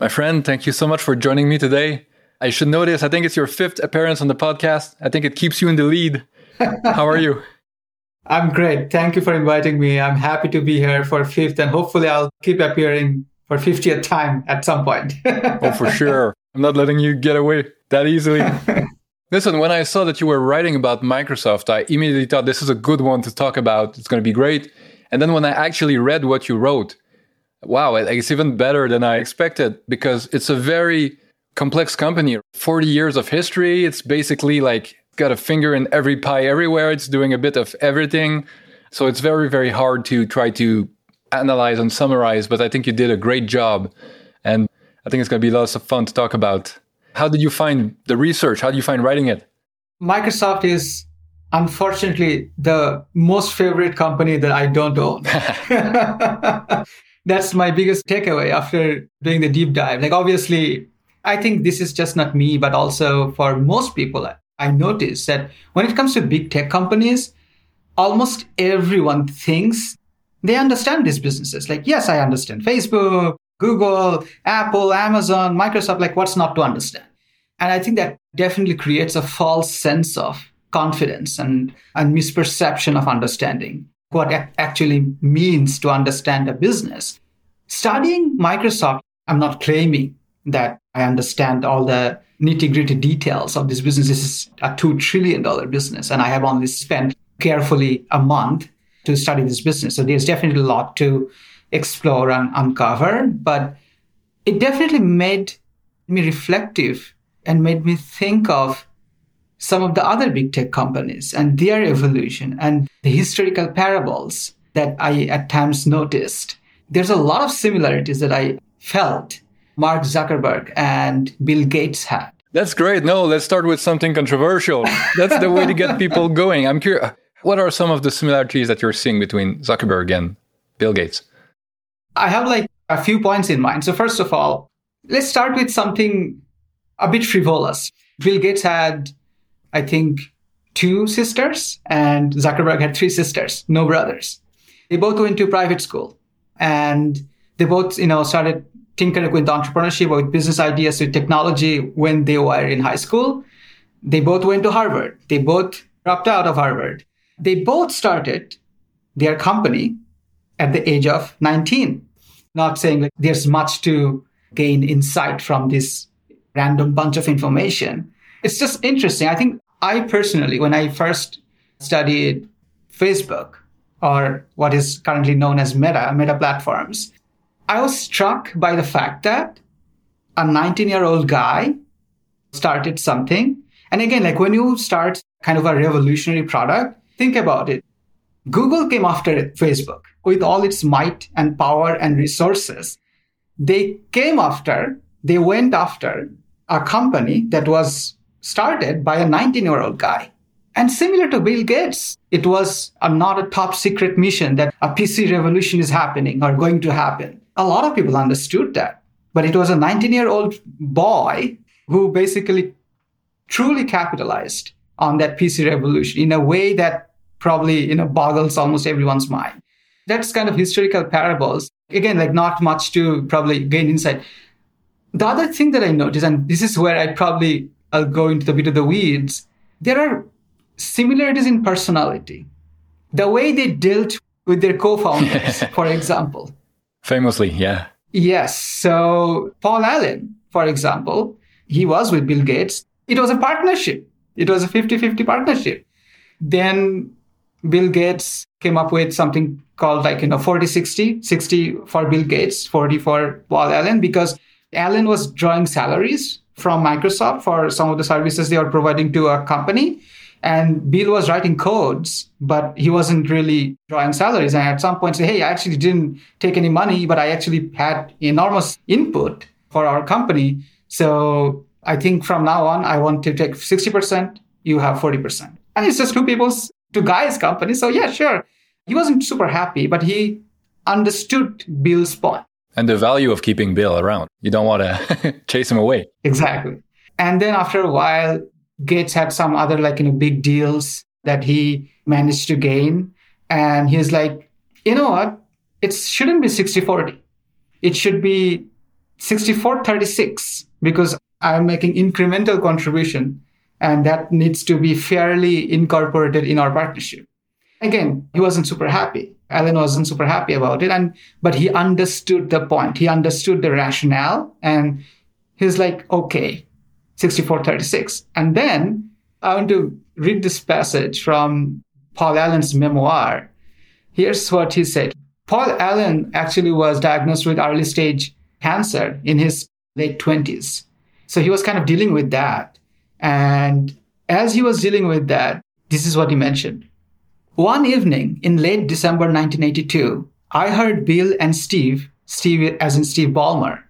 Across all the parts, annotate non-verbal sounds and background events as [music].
My friend, thank you so much for joining me today. I should notice, I think it's your fifth appearance on the podcast. I think it keeps you in the lead. [laughs] How are you? I'm great. Thank you for inviting me. I'm happy to be here for fifth, and hopefully, I'll keep appearing for 50th time at some point. [laughs] oh, for sure. I'm not letting you get away that easily. [laughs] Listen, when I saw that you were writing about Microsoft, I immediately thought this is a good one to talk about. It's going to be great. And then when I actually read what you wrote, wow, it's even better than I expected because it's a very complex company. 40 years of history. It's basically like got a finger in every pie everywhere. It's doing a bit of everything. So it's very, very hard to try to analyze and summarize, but I think you did a great job. And I think it's going to be lots of fun to talk about. How did you find the research? How did you find writing it? Microsoft is unfortunately the most favorite company that I don't own. [laughs] [laughs] That's my biggest takeaway after doing the deep dive. Like, obviously, I think this is just not me, but also for most people, I noticed that when it comes to big tech companies, almost everyone thinks they understand these businesses. Like, yes, I understand Facebook, Google, Apple, Amazon, Microsoft, like what's not to understand? And I think that definitely creates a false sense of confidence and, and misperception of understanding what it actually means to understand a business. Studying Microsoft, I'm not claiming that I understand all the nitty gritty details of this business. This is a $2 trillion business, and I have only spent carefully a month to study this business. So there's definitely a lot to explore and uncover, but it definitely made me reflective and made me think of some of the other big tech companies and their evolution and the historical parables that I at times noticed. There's a lot of similarities that I felt Mark Zuckerberg and Bill Gates had. That's great. No, let's start with something controversial. That's the way to get people going. I'm curious. What are some of the similarities that you're seeing between Zuckerberg and Bill Gates? I have like a few points in mind. So, first of all, let's start with something a bit frivolous. Bill Gates had, I think, two sisters, and Zuckerberg had three sisters, no brothers. They both went to private school, and they both, you know, started tinkering with entrepreneurship, with business ideas, with technology when they were in high school. They both went to Harvard. They both dropped out of Harvard. They both started their company at the age of 19. Not saying like there's much to gain insight from this random bunch of information. It's just interesting. I think I personally, when I first studied Facebook or what is currently known as Meta, Meta platforms, I was struck by the fact that a 19 year old guy started something. And again, like when you start kind of a revolutionary product, think about it. Google came after Facebook with all its might and power and resources. They came after, they went after a company that was started by a 19 year old guy. And similar to Bill Gates, it was a, not a top secret mission that a PC revolution is happening or going to happen a lot of people understood that. But it was a 19 year old boy who basically truly capitalized on that PC revolution in a way that probably you know boggles almost everyone's mind. That's kind of historical parables. Again, like not much to probably gain insight. The other thing that I noticed, and this is where I probably I'll go into the bit of the weeds, there are similarities in personality. The way they dealt with their co-founders, [laughs] for example. Famously, yeah. Yes. So Paul Allen, for example, he was with Bill Gates. It was a partnership. It was a 50-50 partnership. Then Bill Gates came up with something called like, you know, 40-60, 60 for Bill Gates, 40 for Paul Allen, because Allen was drawing salaries from Microsoft for some of the services they were providing to a company. And Bill was writing codes, but he wasn't really drawing salaries. And at some point say, hey, I actually didn't take any money, but I actually had enormous input for our company. So I think from now on, I want to take 60%, you have 40%. And it's just two people's, two guys' company. So yeah, sure. He wasn't super happy, but he understood Bill's point. And the value of keeping Bill around. You don't want to [laughs] chase him away. Exactly. And then after a while, Gates had some other like, you know, big deals that he managed to gain. And he's like, you know what? It shouldn't be 60 40. It should be 6436 because I'm making incremental contribution and that needs to be fairly incorporated in our partnership. Again, he wasn't super happy. Allen wasn't super happy about it. And, but he understood the point. He understood the rationale and he's like, okay, 6436. And then I want to read this passage from Paul Allen's memoir. Here's what he said. Paul Allen actually was diagnosed with early stage cancer in his late 20s. So he was kind of dealing with that. And as he was dealing with that, this is what he mentioned. One evening in late December 1982, I heard Bill and Steve, Steve as in Steve Ballmer,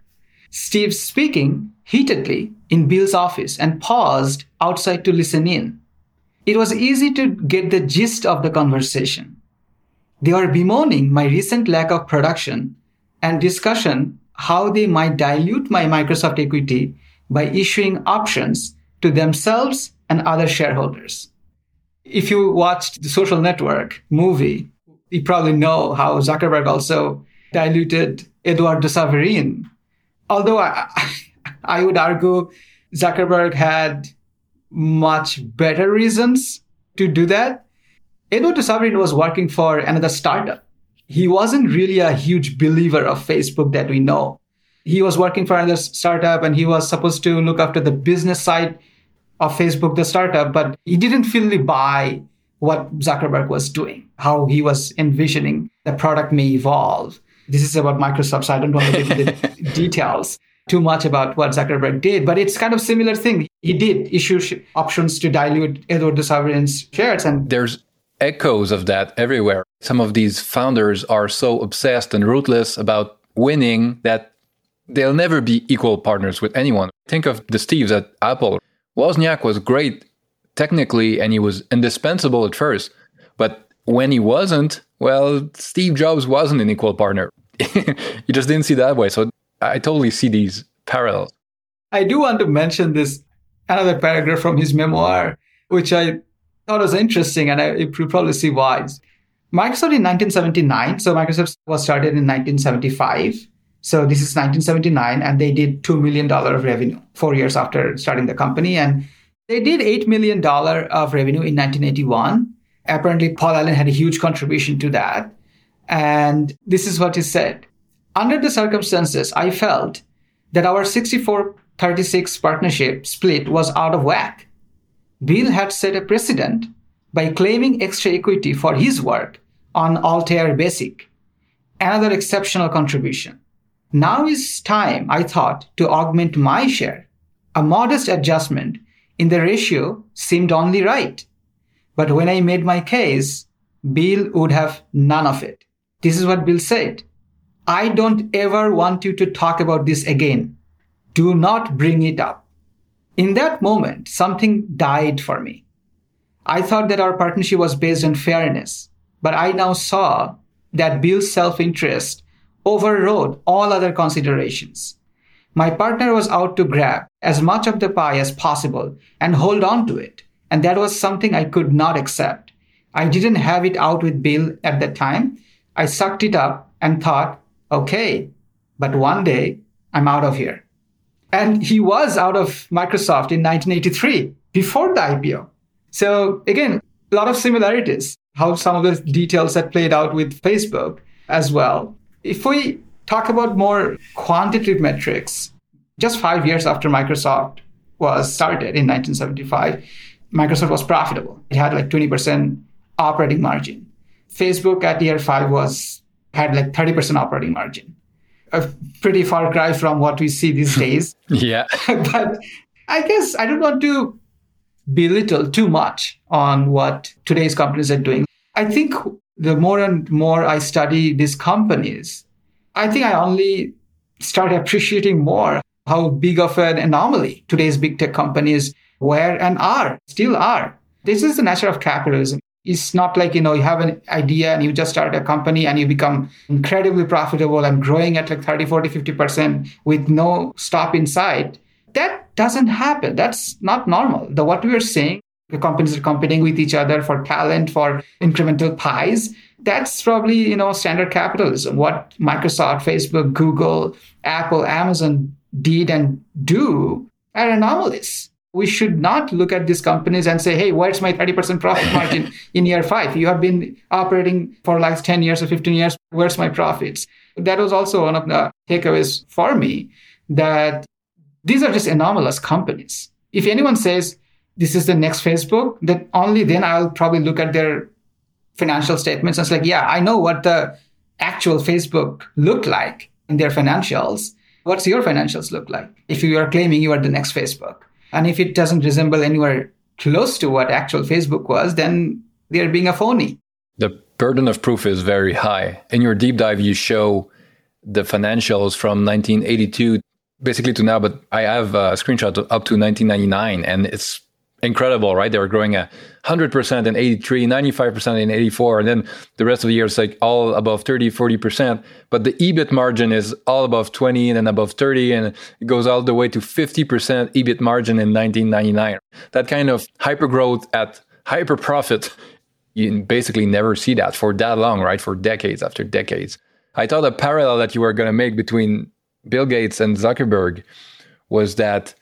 Steve speaking heatedly in Bill's office and paused outside to listen in. It was easy to get the gist of the conversation. They were bemoaning my recent lack of production and discussion how they might dilute my Microsoft equity by issuing options to themselves and other shareholders. If you watched the social network movie, you probably know how Zuckerberg also diluted Eduardo Saverin. Although I, [laughs] I would argue Zuckerberg had much better reasons to do that. Eduardo Saverin was working for another startup. He wasn't really a huge believer of Facebook that we know. He was working for another startup and he was supposed to look after the business side of Facebook, the startup, but he didn't fully buy what Zuckerberg was doing, how he was envisioning the product may evolve. This is about Microsoft, so I don't want to get into the [laughs] details too much about what Zuckerberg did, but it's kind of similar thing. He did issue sh- options to dilute Eduardo Saverin's shares, and there's echoes of that everywhere. Some of these founders are so obsessed and ruthless about winning that they'll never be equal partners with anyone. Think of the Steves at Apple. Wozniak was great technically and he was indispensable at first, but when he wasn't, well, Steve Jobs wasn't an equal partner. [laughs] you just didn't see that way. So I totally see these parallels. I do want to mention this another paragraph from his memoir, which I thought was interesting, and I, you probably see why. Microsoft in 1979, so Microsoft was started in 1975. So this is 1979, and they did $2 million of revenue four years after starting the company. And they did $8 million of revenue in 1981. Apparently, Paul Allen had a huge contribution to that. And this is what he said under the circumstances, I felt that our 64 36 partnership split was out of whack. Bill had set a precedent by claiming extra equity for his work on Altair Basic, another exceptional contribution. Now is time, I thought, to augment my share. A modest adjustment in the ratio seemed only right. But when I made my case, Bill would have none of it. This is what Bill said. I don't ever want you to talk about this again. Do not bring it up. In that moment, something died for me. I thought that our partnership was based on fairness, but I now saw that Bill's self interest overrode all other considerations. My partner was out to grab as much of the pie as possible and hold on to it. And that was something I could not accept. I didn't have it out with Bill at that time. I sucked it up and thought, okay, but one day I'm out of here. And he was out of Microsoft in 1983 before the IPO. So again, a lot of similarities, how some of the details that played out with Facebook as well. If we talk about more quantitative metrics, just five years after Microsoft was started in 1975, Microsoft was profitable. It had like 20% operating margin. Facebook at year five was had like 30% operating margin. A pretty far cry from what we see these [laughs] days. yeah. [laughs] but I guess I don't want to belittle too much on what today's companies are doing. I think the more and more I study these companies, I think I only start appreciating more how big of an anomaly today's big tech companies were and are, still are. This is the nature of capitalism. It's not like you know you have an idea and you just start a company and you become incredibly profitable and growing at like 30 40 50% with no stop inside. That doesn't happen. That's not normal. The what we are seeing the companies are competing with each other for talent for incremental pies that's probably, you know, standard capitalism. What Microsoft, Facebook, Google, Apple, Amazon did and do are anomalies. We should not look at these companies and say, hey, where's my 30% profit margin [laughs] in year five? You have been operating for like 10 years or 15 years. Where's my profits? That was also one of the takeaways for me that these are just anomalous companies. If anyone says this is the next Facebook, then only then I'll probably look at their financial statements it's like, yeah, I know what the actual Facebook looked like in their financials. What's your financials look like? If you are claiming you are the next Facebook. And if it doesn't resemble anywhere close to what actual Facebook was, then they're being a phony. The burden of proof is very high. In your deep dive, you show the financials from 1982 basically to now, but I have a screenshot up to 1999 and it's incredible, right? They were growing at 100% in 83, 95% in 84. And then the rest of the year is like all above 30, 40%. But the EBIT margin is all above 20 and then above 30. And it goes all the way to 50% EBIT margin in 1999. That kind of hyper growth at hyper profit, you basically never see that for that long, right? For decades after decades. I thought a parallel that you were going to make between Bill Gates and Zuckerberg was that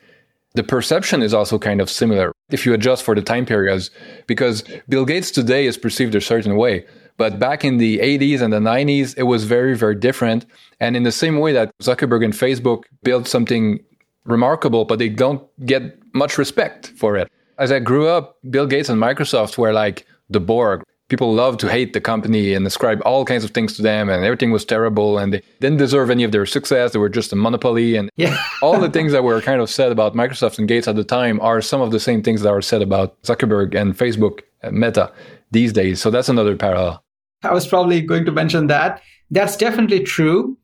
the perception is also kind of similar if you adjust for the time periods, because Bill Gates today is perceived a certain way. But back in the 80s and the 90s, it was very, very different. And in the same way that Zuckerberg and Facebook built something remarkable, but they don't get much respect for it. As I grew up, Bill Gates and Microsoft were like the Borg people love to hate the company and ascribe all kinds of things to them and everything was terrible and they didn't deserve any of their success. They were just a monopoly and yeah. [laughs] all the things that were kind of said about microsoft and gates at the time are some of the same things that are said about zuckerberg and facebook and meta these days. So that's another parallel. I was probably going to mention that. That's definitely true.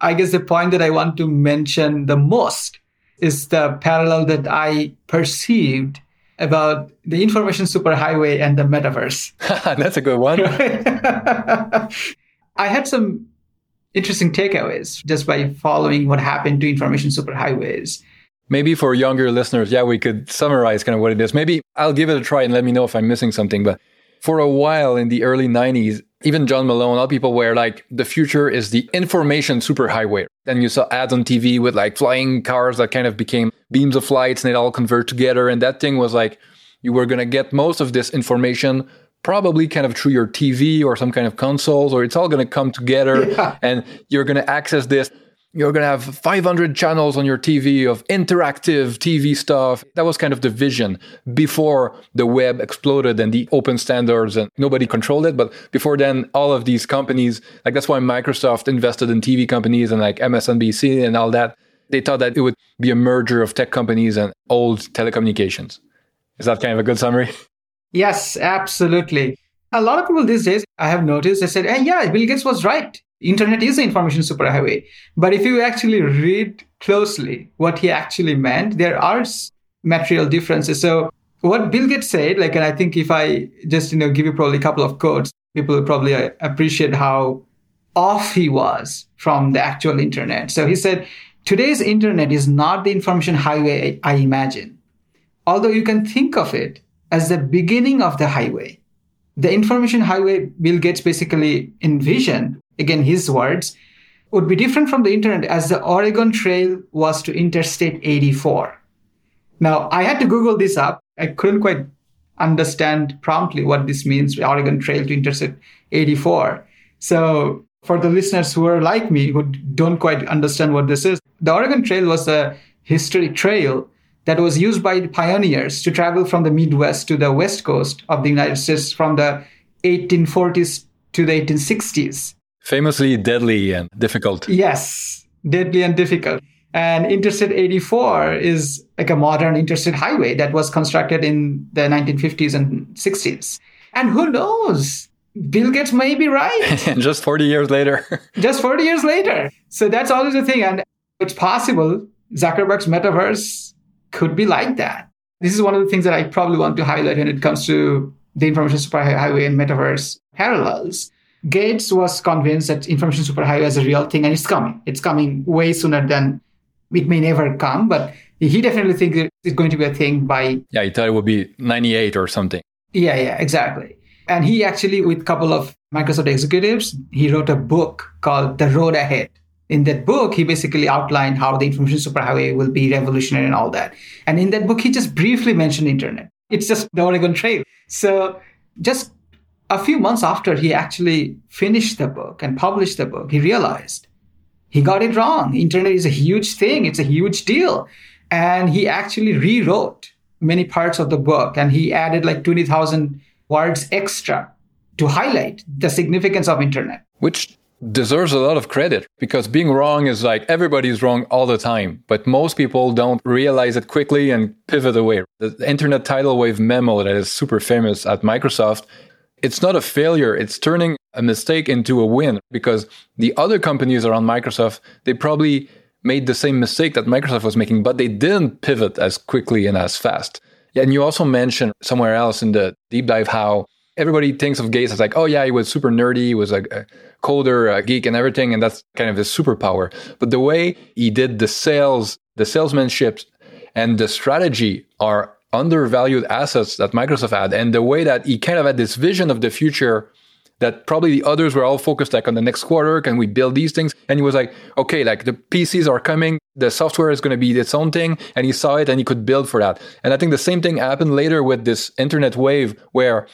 I guess the point that i want to mention the most is the parallel that i perceived about the information superhighway and the metaverse. [laughs] That's a good one. [laughs] I had some interesting takeaways just by following what happened to information superhighways. Maybe for younger listeners, yeah, we could summarize kind of what it is. Maybe I'll give it a try and let me know if I'm missing something. But for a while in the early 90s, even John Malone, all people were like, the future is the information superhighway. And you saw ads on TV with like flying cars that kind of became beams of lights and it all converged together. And that thing was like, you were going to get most of this information probably kind of through your TV or some kind of consoles, or it's all going to come together [laughs] yeah. and you're going to access this you're going to have 500 channels on your TV of interactive TV stuff. That was kind of the vision before the web exploded and the open standards and nobody controlled it. But before then, all of these companies, like that's why Microsoft invested in TV companies and like MSNBC and all that. They thought that it would be a merger of tech companies and old telecommunications. Is that kind of a good summary? Yes, absolutely. A lot of people these days, I have noticed, they said, hey, yeah, Bill Gates was right internet is the information superhighway. But if you actually read closely what he actually meant, there are material differences. So what Bill Gates said, like, and I think if I just, you know, give you probably a couple of quotes, people will probably uh, appreciate how off he was from the actual internet. So he said, today's internet is not the information highway I imagine. Although you can think of it as the beginning of the highway. The information highway Bill Gates basically envisioned again his words, would be different from the internet as the Oregon Trail was to Interstate 84. Now, I had to Google this up. I couldn't quite understand promptly what this means, Oregon Trail to Interstate 84. So, for the listeners who are like me, who don't quite understand what this is, the Oregon Trail was a historic trail that was used by pioneers to travel from the Midwest to the West Coast of the United States from the 1840s to the 1860s. Famously deadly and difficult. Yes, deadly and difficult. And Interstate 84 is like a modern interstate highway that was constructed in the 1950s and 60s. And who knows? Bill Gates may be right. [laughs] Just 40 years later. [laughs] Just 40 years later. So that's always the thing. And it's possible Zuckerberg's metaverse could be like that. This is one of the things that I probably want to highlight when it comes to the information superhighway and metaverse parallels Gates was convinced that information superhighway is a real thing and it's coming. It's coming way sooner than it may never come, but he definitely thinks it's going to be a thing by. Yeah, he thought it would be 98 or something. Yeah, yeah, exactly. And he actually, with a couple of Microsoft executives, he wrote a book called The Road Ahead. In that book, he basically outlined how the information superhighway will be revolutionary and all that. And in that book, he just briefly mentioned internet. It's just the Oregon Trail. So just a few months after he actually finished the book and published the book, he realized he got it wrong. Internet is a huge thing. It's a huge deal. And he actually rewrote many parts of the book and he added like 20,000 words extra to highlight the significance of internet. Which deserves a lot of credit because being wrong is like everybody's wrong all the time, but most people don't realize it quickly and pivot away. The internet tidal wave memo that is super famous at Microsoft, it's not a failure, it's turning a mistake into a win because the other companies around Microsoft, they probably made the same mistake that Microsoft was making, but they didn't pivot as quickly and as fast. And you also mentioned somewhere else in the deep dive how everybody thinks of Gates as like, oh yeah, he was super nerdy, he was a, a coder, a geek, and everything, and that's kind of his superpower. But the way he did the sales, the salesmanship, and the strategy are undervalued assets that Microsoft had, and the way that he kind of had this vision of the future that probably the others were all focused like on the next quarter can we build these things? And he was like okay like the pcs are coming the software is going to be its own thing and he saw it and he could build for that. And i think the same thing happened later with this internet wave where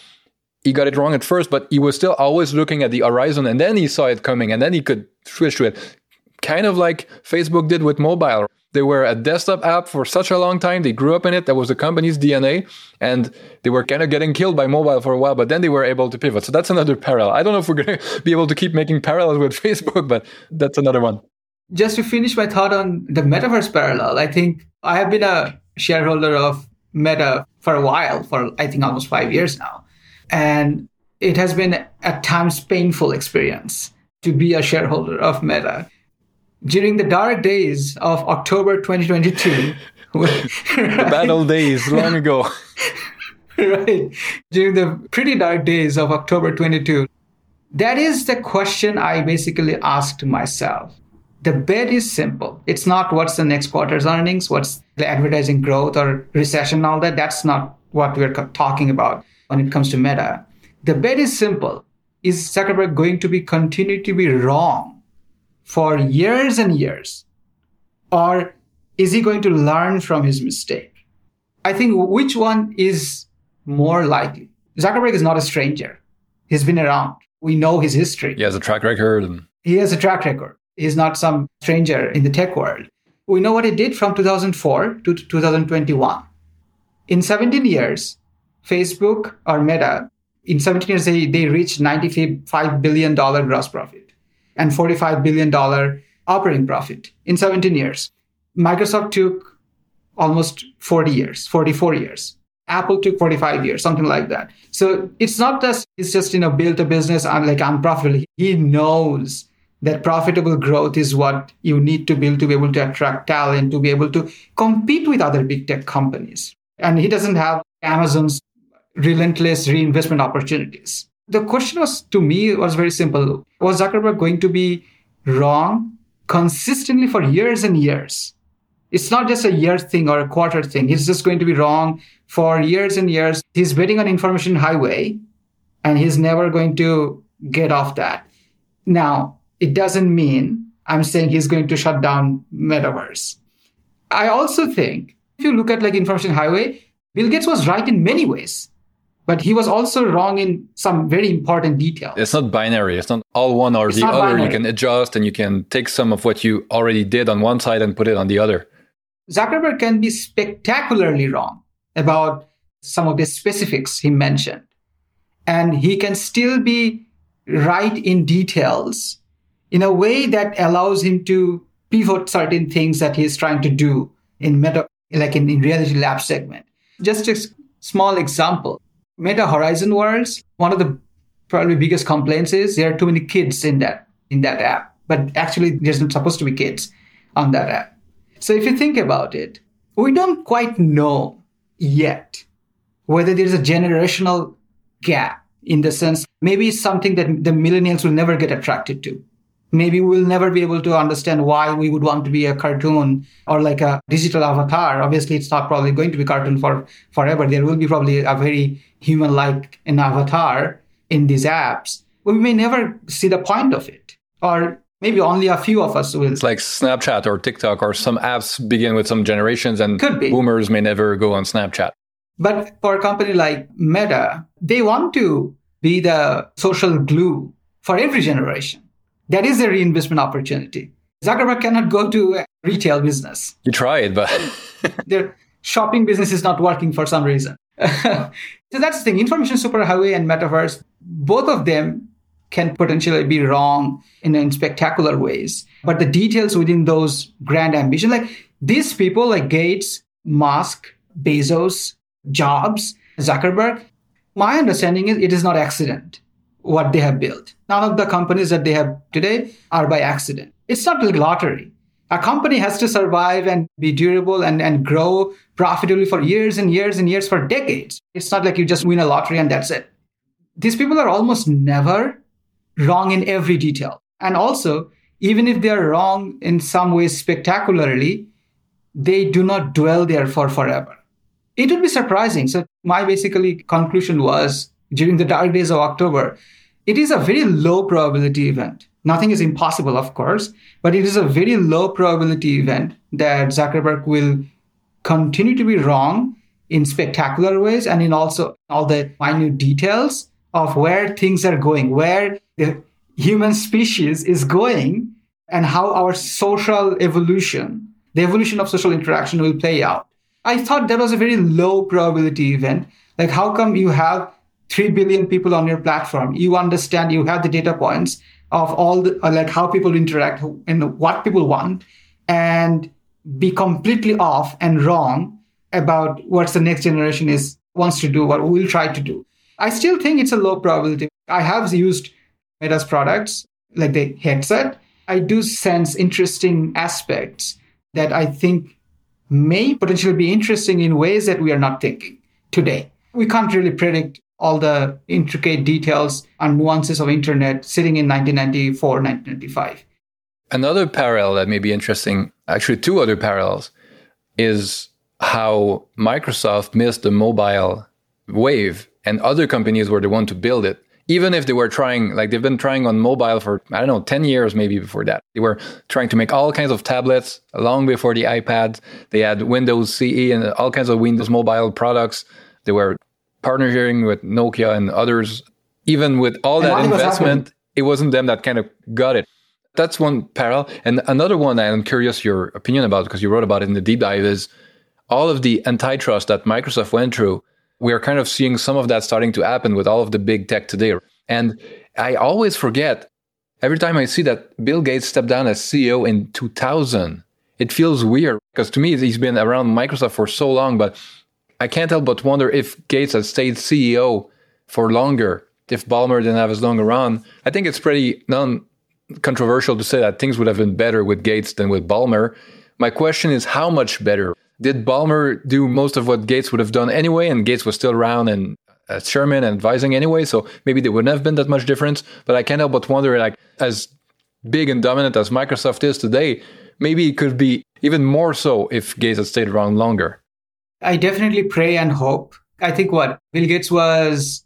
he got it wrong at first but he was still always looking at the horizon and then he saw it coming and then he could switch to it. Kind of like facebook did with mobile they were a desktop app for such a long time. They grew up in it. That was the company's DNA. And they were kind of getting killed by mobile for a while, but then they were able to pivot. So that's another parallel. I don't know if we're going [laughs] to be able to keep making parallels with [laughs] Facebook, but that's another one. Just to finish my thought on the metaverse parallel, I think I have been a shareholder of Meta for a while, for I think almost five years now. And it has been at times painful experience to be a shareholder of Meta during the dark days of October 2022. the [laughs] bad old days, long ago. [laughs] right. During the pretty dark days of October 22. That is the question I basically asked myself. The bet is simple. It's not what's the next quarter's earnings, what's the advertising growth or recession, all that. That's not what we're talking about when it comes to Meta. The bet is simple. Is Zuckerberg going to be continue to be wrong for years and years? Or is he going to learn from his mistake? I think which one is more likely? Zuckerberg is not a stranger. He's been around. We know his history. He has a track record. He has a track record. He's not some stranger in the tech world. We know what he did from 2004 to 2021. In 17 years, Facebook or Meta, in 17 years, they, they reached $95 billion gross profit and $45 billion operating profit in 17 years. Microsoft took almost 40 years, 44 years. Apple took 45 years, something like that. So it's not just, it's just, you know, build a business and like unprofitable. He knows that profitable growth is what you need to build to be able to attract talent, to be able to compete with other big tech companies. And he doesn't have Amazon's relentless reinvestment opportunities. The question was to me was very simple. Was Zuckerberg going to be wrong consistently for years and years? It's not just a year thing or a quarter thing. He's just going to be wrong for years and years. He's betting on information highway and he's never going to get off that. Now, it doesn't mean I'm saying he's going to shut down metaverse. I also think if you look at like information highway, Bill Gates was right in many ways but he was also wrong in some very important details. It's not binary. It's not all one or it's the other. Binary. You can adjust and you can take some of what you already did on one side and put it on the other. Zuckerberg can be spectacularly wrong about some of the specifics he mentioned. And he can still be right in details in a way that allows him to pivot certain things that he's trying to do in meta, like in, in reality lab segment. Just a small example. Meta Horizon Worlds, one of the probably biggest complaints is there are too many kids in that in that app. But actually, there's not supposed to be kids on that app. So if you think about it, we don't quite know yet whether there's a generational gap in the sense maybe it's something that the millennials will never get attracted to maybe we'll never be able to understand why we would want to be a cartoon or like a digital avatar. Obviously, it's not probably going to be cartoon for forever. There will be probably a very human-like an avatar in these apps. we may never see the point of it. Or maybe only a few of us will. It's like Snapchat or TikTok or some apps begin with some generations and Could be. boomers may never go on Snapchat. But for a company like Meta, they want to be the social glue for every generation. That is a reinvestment opportunity. Zuckerberg cannot go to a retail business. You tried, but [laughs] Their shopping business is not working for some reason. [laughs] so that's the thing. Information superhighway and metaverse, both of them can potentially be wrong in, in spectacular ways. But the details within those grand ambitions, like these people like Gates, Musk, Bezos, Jobs, Zuckerberg, my understanding is it is not accident what they have built. None of the companies that they have today are by accident. It's not like lottery. A company has to survive and be durable and, and grow profitably for years and years and years for decades. It's not like you just win a lottery and that's it. These people are almost never wrong in every detail. And also, even if they are wrong in some ways spectacularly, they do not dwell there for forever. It would be surprising. So my basically conclusion was during the dark days of October, it is a very low probability event. Nothing is impossible, of course, but it is a very low probability event that Zuckerberg will continue to be wrong in spectacular ways and in also all the minute details of where things are going, where the human species is going, and how our social evolution, the evolution of social interaction will play out. I thought that was a very low probability event. Like, how come you have 3 billion people on your platform? You understand, you have the data points of all the, uh, like how people interact and what people want, and be completely off and wrong about what the next generation is wants to do, what will try to do. I still think it's a low probability. I have used Meta's products, like the headset. I do sense interesting aspects that I think may potentially be interesting in ways that we are not thinking today. We can't really predict all the intricate details and nuances of internet sitting in 1994, 1995. Another parallel that may be interesting, actually two other parallels, is how Microsoft missed the mobile wave and other companies were the one to build it. Even if they were trying, like they've been trying on mobile for, I don't know, 10 years maybe before that. They were trying to make all kinds of tablets long before the iPad. They had Windows CE and all kinds of Windows mobile products. They were partnering with Nokia and others. Even with all that investment, it wasn't them that kind of got it. That's one parallel. And another one I'm curious your opinion about because you wrote about it in the deep dive is all of the antitrust that Microsoft went through we are kind of seeing some of that starting to happen with all of the big tech today. And I always forget every time I see that Bill Gates stepped down as CEO in 2000, it feels weird because to me, he's been around Microsoft for so long, but I can't help but wonder if Gates had stayed CEO for longer, if Ballmer didn't have as long a run. I think it's pretty non controversial to say that things would have been better with Gates than with Ballmer. My question is how much better? did Ballmer do most of what Gates would have done anyway? And Gates was still around and uh, chairman and advising anyway, so maybe there wouldn't have been that much difference. But I can't help but wonder, like, as big and dominant as Microsoft is today, maybe it could be even more so if Gates had stayed around longer. I definitely pray and hope. I think what Bill Gates was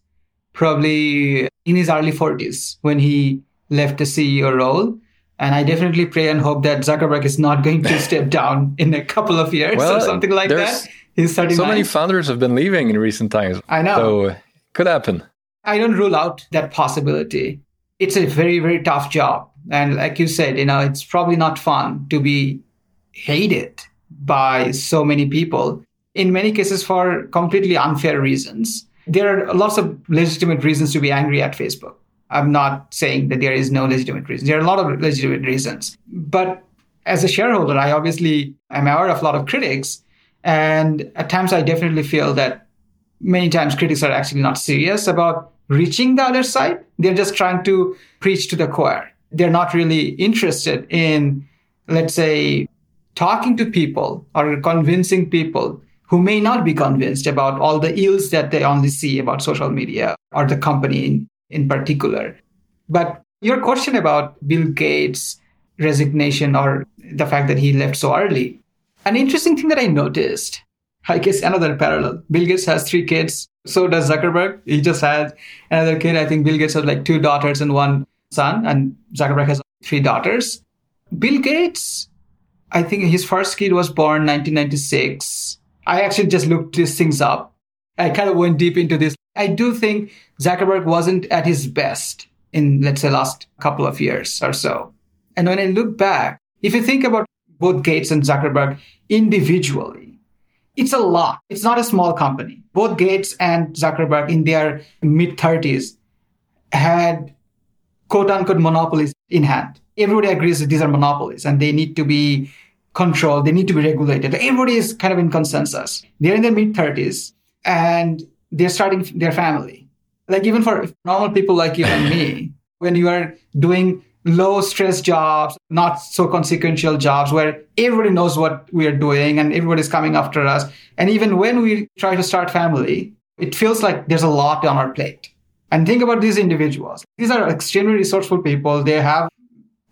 probably in his early 40s when he left the CEO role. And I definitely pray and hope that Zuckerberg is not going to [laughs] step down in a couple of years well, or something like that. He's 39. So many founders have been leaving in recent times. I know. So could happen. I don't rule out that possibility. It's a very, very tough job. And like you said, you know, it's probably not fun to be hated by so many people, in many cases for completely unfair reasons. There are lots of legitimate reasons to be angry at Facebook. I'm not saying that there is no legitimate reason. There are a lot of legitimate reasons. But as a shareholder, I obviously am aware of a lot of critics. And at times, I definitely feel that many times critics are actually not serious about reaching the other side. They're just trying to preach to the choir. They're not really interested in, let's say, talking to people or convincing people who may not be convinced about all the ills that they only see about social media or the company in particular. But your question about Bill Gates' resignation or the fact that he left so early, an interesting thing that I noticed I guess another parallel. Bill Gates has three kids. So does Zuckerberg. He just had another kid. I think Bill Gates has like two daughters and one son, and Zuckerberg has three daughters. Bill Gates, I think his first kid was born 1996. I actually just looked these things up. I kind of went deep into this. I do think Zuckerberg wasn't at his best in, let's say, last couple of years or so. And when I look back, if you think about both Gates and Zuckerberg individually, it's a lot. It's not a small company. Both Gates and Zuckerberg in their mid 30s had quote unquote monopolies in hand. Everybody agrees that these are monopolies and they need to be controlled, they need to be regulated. Everybody is kind of in consensus. They're in their mid 30s and they're starting their family. Like even for normal people like you and me, [coughs] when you are doing low stress jobs, not so consequential jobs where everybody knows what we are doing and everybody's coming after us. And even when we try to start family, it feels like there's a lot on our plate. And think about these individuals. These are extremely resourceful people. They have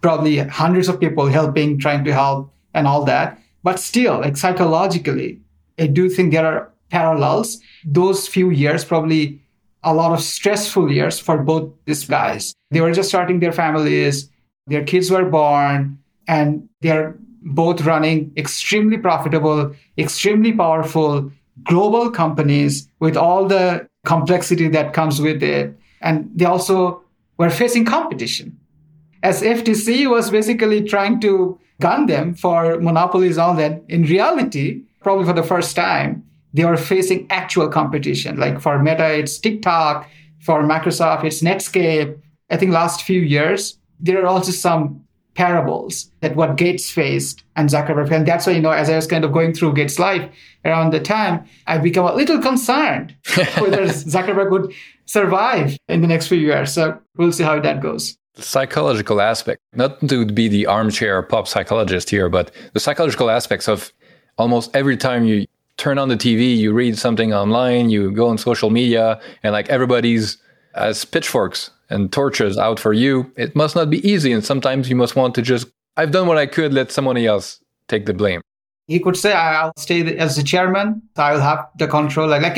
probably hundreds of people helping, trying to help and all that. But still, like psychologically, I do think there are parallels. Those few years, probably a lot of stressful years for both these guys. They were just starting their families, their kids were born, and they're both running extremely profitable, extremely powerful global companies with all the complexity that comes with it. And they also were facing competition. As FTC was basically trying to gun them for monopolies, all that, in reality, probably for the first time, they were facing actual competition. Like for Meta, it's TikTok. For Microsoft, it's Netscape. I think last few years, there are also some parables that what Gates faced and Zuckerberg. And that's why, you know, as I was kind of going through Gates' life around the time, I became a little concerned [laughs] whether Zuckerberg would survive in the next few years. So we'll see how that goes. Psychological aspect, not to be the armchair pop psychologist here, but the psychological aspects of almost every time you turn on the TV, you read something online, you go on social media, and like everybody's as pitchforks and torches out for you. It must not be easy, and sometimes you must want to just, I've done what I could, let somebody else take the blame. He could say, "I'll stay as the chairman. I'll have the control." Like, like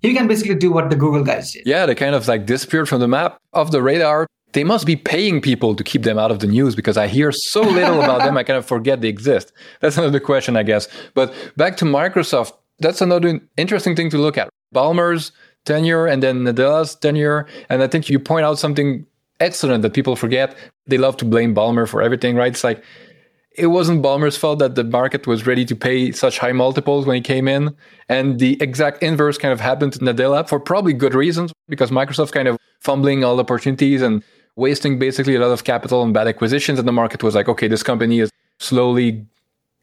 he can basically do what the Google guys did. Yeah, they kind of like disappeared from the map of the radar. They must be paying people to keep them out of the news because I hear so little about them. I kind of forget they exist. That's another question, I guess. But back to Microsoft, that's another interesting thing to look at. Ballmer's tenure and then Nadella's tenure. And I think you point out something excellent that people forget. They love to blame Ballmer for everything, right? It's like, it wasn't Ballmer's fault that the market was ready to pay such high multiples when he came in. And the exact inverse kind of happened to Nadella for probably good reasons, because Microsoft kind of fumbling all the opportunities and wasting basically a lot of capital and bad acquisitions. And the market was like, okay, this company is slowly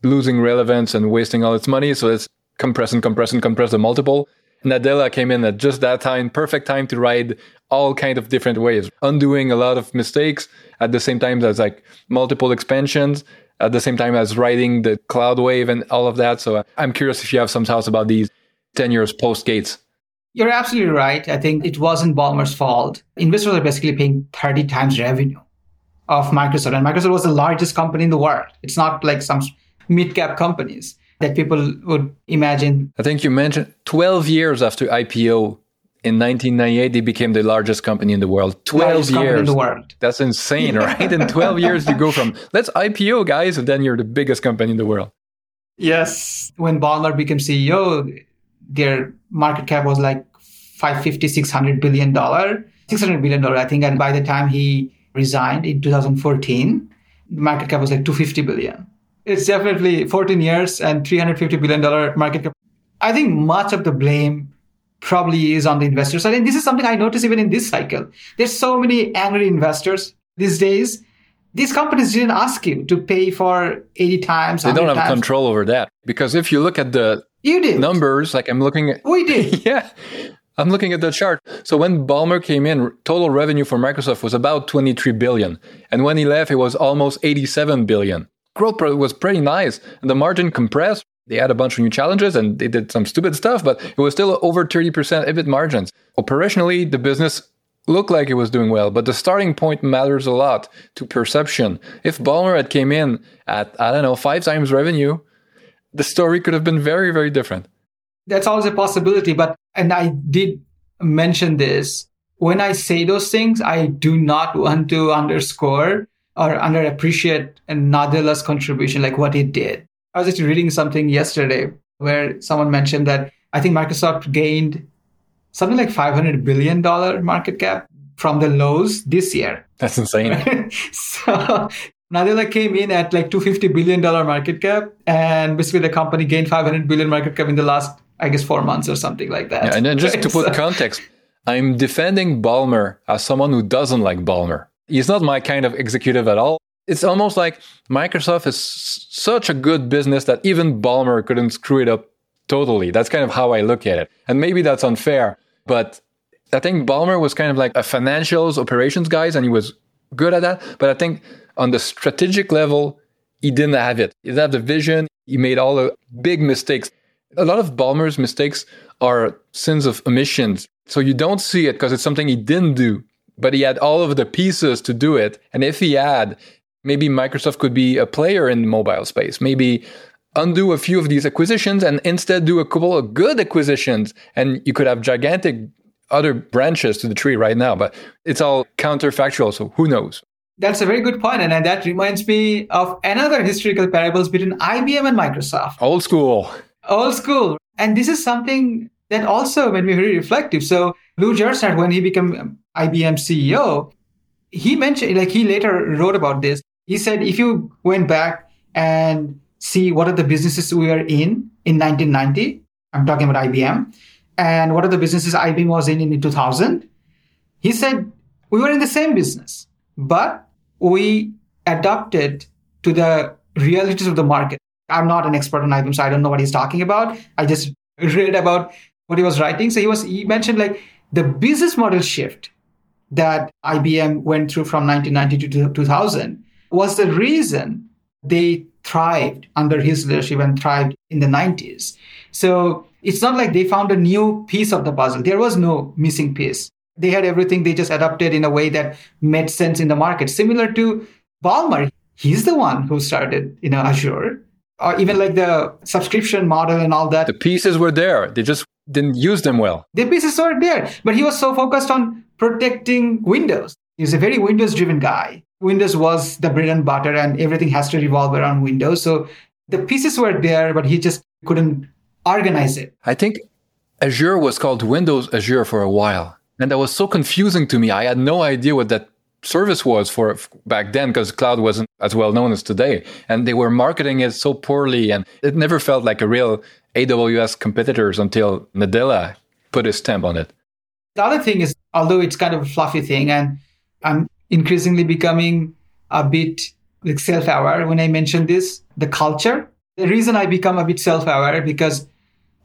losing relevance and wasting all its money. So let's compress and compress and compress the multiple. Nadella came in at just that time, perfect time to ride all kind of different waves, undoing a lot of mistakes at the same time as like multiple expansions, at the same time as riding the cloud wave and all of that. So uh, I'm curious if you have some thoughts about these 10 years post Gates. You're absolutely right. I think it wasn't Ballmer's fault. Investors are basically paying 30 times revenue of Microsoft. And Microsoft was the largest company in the world. It's not like some mid cap companies that people would imagine. I think you mentioned 12 years after IPO in 1998 they became the largest company in the world 12 years in the world that's insane right in 12 years you go from let's ipo guys and then you're the biggest company in the world yes when Ballmer became ceo their market cap was like 550 600 billion dollar 600 billion dollar i think and by the time he resigned in 2014 the market cap was like 250 billion it's definitely 14 years and 350 billion dollar market cap. I think much of the blame probably is on the investor side. And this is something I notice even in this cycle. There's so many angry investors these days. These companies didn't ask you to pay for 80 times. They don't have times. control over that. Because if you look at the you did. numbers, like I'm looking at. We did. [laughs] yeah. I'm looking at the chart. So when Ballmer came in, total revenue for Microsoft was about 23 billion. And when he left, it was almost 87 billion growth was pretty nice and the margin compressed. They had a bunch of new challenges and they did some stupid stuff, but it was still over 30% EBIT margins. Operationally, the business looked like it was doing well, but the starting point matters a lot to perception. If Ballmer had came in at, I don't know, five times revenue, the story could have been very, very different. That's always a possibility. But, and I did mention this. When I say those things, I do not want to underscore or underappreciate Nadella's contribution, like what he did. I was actually reading something yesterday where someone mentioned that I think Microsoft gained something like $500 billion market cap from the lows this year. That's insane. [laughs] so Nadella came in at like $250 billion market cap, and basically the company gained 500 billion market cap in the last, I guess, four months or something like that. Yeah, and then just to put [laughs] context, I'm defending Ballmer as someone who doesn't like Ballmer. He's not my kind of executive at all. It's almost like Microsoft is such a good business that even Ballmer couldn't screw it up totally. That's kind of how I look at it. And maybe that's unfair, but I think Ballmer was kind of like a financials operations guys and he was good at that. But I think on the strategic level, he didn't have it. He didn't have the vision. He made all the big mistakes. A lot of Ballmer's mistakes are sins of omissions. So you don't see it because it's something he didn't do, but he had all of the pieces to do it. And if he had, maybe Microsoft could be a player in the mobile space. Maybe undo a few of these acquisitions and instead do a couple of good acquisitions. And you could have gigantic other branches to the tree right now, but it's all counterfactual. So who knows? That's a very good point, and that reminds me of another historical parables between IBM and Microsoft. Old school. Old school. And this is something that also made me very reflective. So Lou Gerstner, when he became IBM CEO, he mentioned, like he later wrote about this. He said, if you went back and see what are the businesses we were in in 1990, I'm talking about IBM, and what are the businesses IBM was in in 2000, he said we were in the same business, but we adapted to the realities of the market. I'm not an expert on IBM, so I don't know what he's talking about. I just [laughs] read about what he was writing. So he was he mentioned like the business model shift that IBM went through from 1990 to 2000 was the reason they thrived under his leadership and thrived in the 90s. So it's not like they found a new piece of the puzzle. There was no missing piece. They had everything. They just adapted in a way that made sense in the market. Similar to Ballmer, he's the one who started, you know, Azure, or even like the subscription model and all that. The pieces were there. They just didn't use them well. The pieces were there, but he was so focused on protecting Windows. He's a very Windows-driven guy. Windows was the bread and butter, and everything has to revolve around Windows. So the pieces were there, but he just couldn't organize it. I think Azure was called Windows Azure for a while. And that was so confusing to me. I had no idea what that service was for back then because cloud wasn't as well known as today. And they were marketing it so poorly and it never felt like a real AWS competitors until Nadella put his stamp on it. The other thing is, although it's kind of a fluffy thing, and I'm increasingly becoming a bit like self-aware when I mention this, the culture. The reason I become a bit self-aware because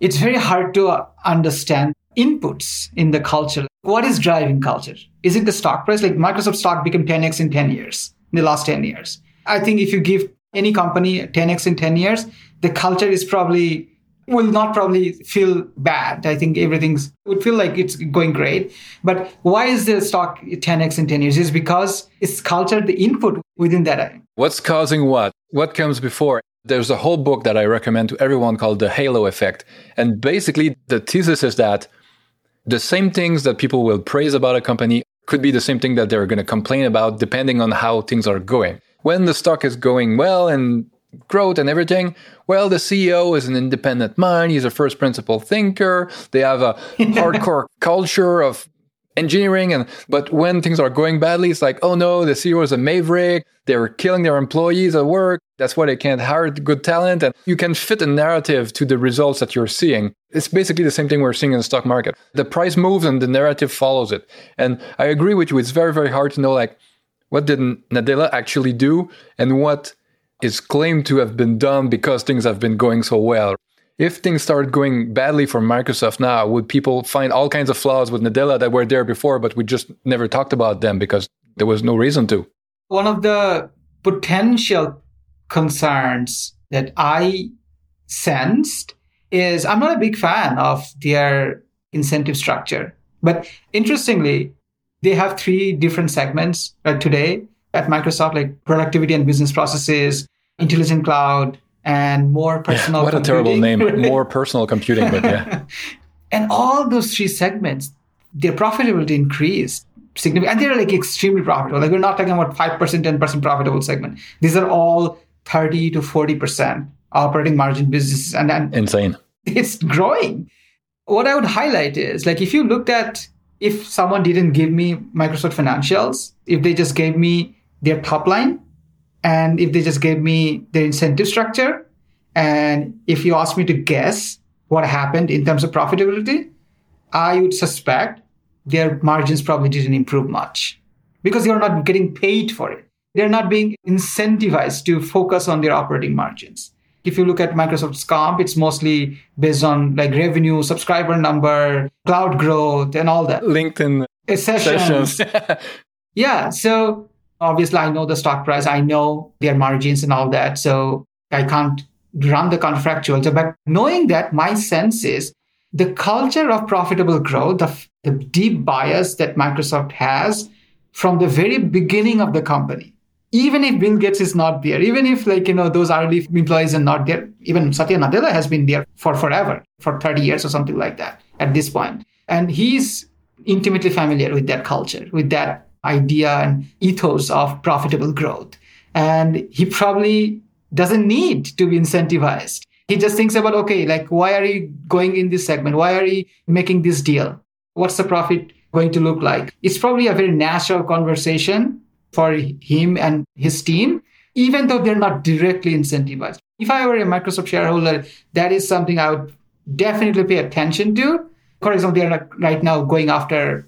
it's very hard to understand inputs in the culture. What is driving culture? Is it the stock price? Like Microsoft stock became 10x in 10 years, in the last 10 years. I think if you give any company 10x in 10 years, the culture is probably will not probably feel bad. I think everything's would feel like it's going great. But why is the stock 10x in 10 years? Is because it's culture, the input within that. What's causing what? What comes before? There's a whole book that I recommend to everyone called The Halo Effect. And basically, the thesis is that the same things that people will praise about a company could be the same thing that they're going to complain about depending on how things are going. When the stock is going well and growth and everything, well, the CEO is an independent mind. He's a first principle thinker. They have a [laughs] hardcore culture of engineering and but when things are going badly it's like oh no the ceo is a maverick they're killing their employees at work that's why they can't hire good talent and you can fit a narrative to the results that you're seeing. It's basically the same thing we're seeing in the stock market. The price moves and the narrative follows it. And i agree with you it's very very hard to know like what did nadella actually do and what is claimed to have been done because things have been going so well. If things started going badly for Microsoft now, would people find all kinds of flaws with Nadella that were there before, but we just never talked about them because there was no reason to? One of the potential concerns that I sensed is I'm not a big fan of their incentive structure. But interestingly, they have three different segments right, today at Microsoft, like productivity and business processes, intelligent cloud, and more personal. Computing. What computing. a terrible name! [laughs] More personal computing, but yeah. [laughs] and all those three segments, their profitability increased significantly, and they're like extremely profitable. Like we're not talking about five percent, ten percent profitable segment. These are all thirty to forty percent operating margin businesses, and, and insane. It's growing. What I would highlight is like if you looked at if someone didn't give me Microsoft financials, if they just gave me their top line, and if they just gave me their incentive structure, and if you asked me to guess what happened in terms of profitability, I would suspect their margins probably didn't improve much because you're not getting paid for it. They're not being incentivized to focus on their operating margins. If you look at Microsoft's comp, it's mostly based on like revenue, subscriber number, cloud growth, and all that. LinkedIn sessions. sessions. [laughs] yeah. So obviously, I know the stock price, I know their margins and all that. So I can't run the contractuals. But knowing that, my sense is the culture of profitable growth, the, the deep bias that Microsoft has from the very beginning of the company even if Bill Gates is not there, even if like, you know, those early employees are not there, even Satya Nadella has been there for forever, for 30 years or something like that at this point. And he's intimately familiar with that culture, with that idea and ethos of profitable growth. And he probably doesn't need to be incentivized. He just thinks about, okay, like, why are you going in this segment? Why are you making this deal? What's the profit going to look like? It's probably a very natural conversation for him and his team, even though they're not directly incentivized. If I were a Microsoft shareholder, that is something I would definitely pay attention to. For example, they're like right now going after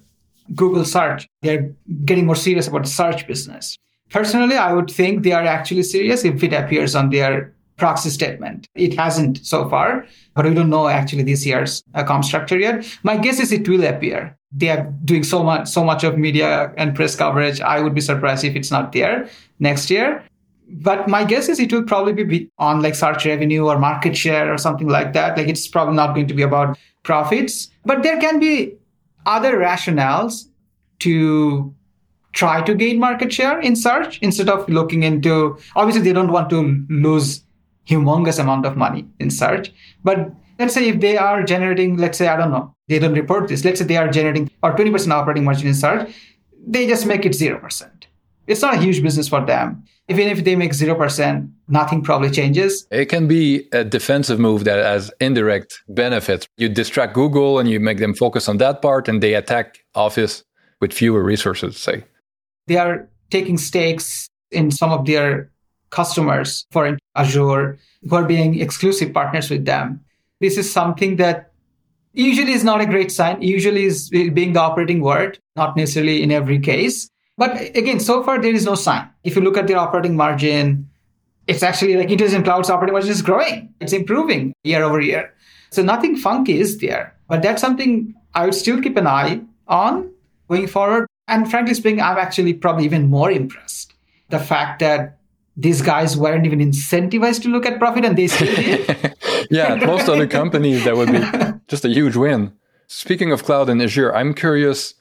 Google search. They're getting more serious about the search business. Personally, I would think they are actually serious if it appears on their proxy statement. It hasn't so far, but we don't know actually this year's uh, comp structure yet. My guess is it will appear. They are doing so much so much of media and press coverage. I would be surprised if it's not there next year. But my guess is it will probably be on like search revenue or market share or something like that. Like it's probably not going to be about profits. But there can be other rationales to try to gain market share in search instead of looking into obviously they don't want to lose humongous amount of money in search but let's say if they are generating let's say i don't know they don't report this. Let's say they are generating or 20% operating margin in search, they just make it 0%. It's not a huge business for them. Even if they make 0%, nothing probably changes. It can be a defensive move that has indirect benefits. You distract Google and you make them focus on that part and they attack Office with fewer resources, say. They are taking stakes in some of their customers for Azure who are being exclusive partners with them. This is something that usually is not a great sign. Usually is being the operating word, not necessarily in every case. But again, so far there is no sign. If you look at their operating margin, it's actually like Intelligent Cloud's operating margin is growing. It's improving year over year. So nothing funky is there. But that's something I would still keep an eye on going forward. And frankly speaking, I'm actually probably even more impressed. The fact that these guys weren't even incentivized to look at profit and they still did. [laughs] yeah, most other companies that would be [laughs] just a huge win. Speaking of cloud and Azure, I'm curious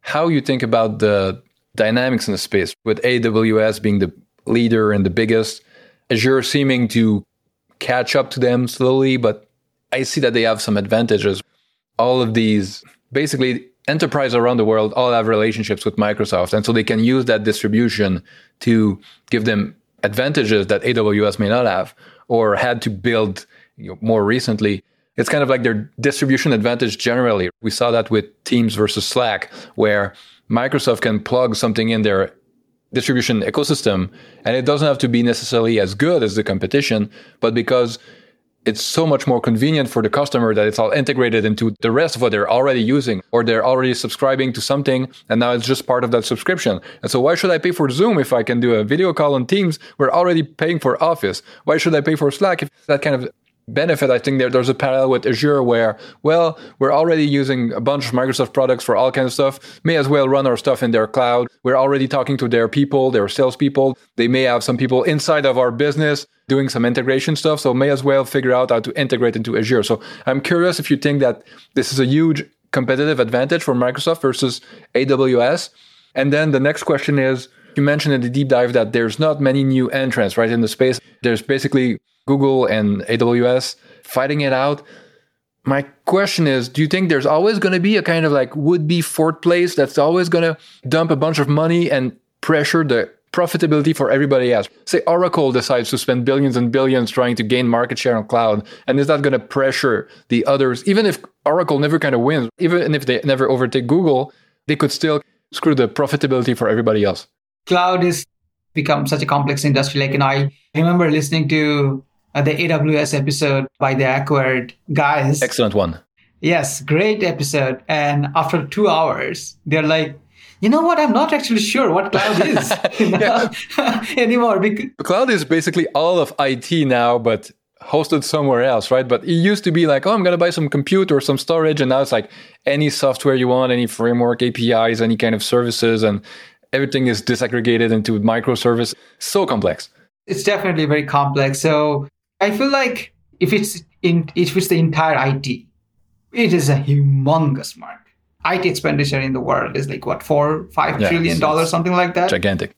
how you think about the dynamics in the space with AWS being the leader and the biggest, Azure seeming to catch up to them slowly, but I see that they have some advantages. All of these basically enterprise around the world all have relationships with Microsoft. And so they can use that distribution to give them advantages that AWS may not have or had to build you know, more recently. It's kind of like their distribution advantage generally. We saw that with Teams versus Slack, where Microsoft can plug something in their distribution ecosystem and it doesn't have to be necessarily as good as the competition, but because it's so much more convenient for the customer that it's all integrated into the rest of what they're already using or they're already subscribing to something and now it's just part of that subscription. And so why should I pay for Zoom if I can do a video call on Teams? We're already paying for Office. Why should I pay for Slack if that kind of benefit, I think there, there's a parallel with Azure where, well, we're already using a bunch of Microsoft products for all kinds of stuff. May as well run our stuff in their cloud. We're already talking to their people, their salespeople. They may have some people inside of our business doing some integration stuff. So may as well figure out how to integrate into Azure. So I'm curious if you think that this is a huge competitive advantage for Microsoft versus AWS. And then the next question is, you mentioned in the deep dive that there's not many new entrants, right, in the space. There's basically Google and AWS fighting it out. My question is Do you think there's always going to be a kind of like would be fourth place that's always going to dump a bunch of money and pressure the profitability for everybody else? Say Oracle decides to spend billions and billions trying to gain market share on cloud. And is that going to pressure the others? Even if Oracle never kind of wins, even if they never overtake Google, they could still screw the profitability for everybody else. Cloud is become such a complex industry. Like, and I remember listening to Uh, the AWS episode by the Acquired guys. Excellent one. Yes, great episode. And after two hours, they're like, you know what? I'm not actually sure what cloud [laughs] is [laughs] [laughs] anymore. Because cloud is basically all of IT now, but hosted somewhere else, right? But it used to be like, oh, I'm going to buy some compute or some storage. And now it's like any software you want, any framework, APIs, any kind of services, and everything is disaggregated into microservice. So complex. It's definitely very complex. So I feel like if it's in if it's the entire IT, it is a humongous market. IT expenditure in the world is like what four, five yeah, trillion dollars, something like that. Gigantic.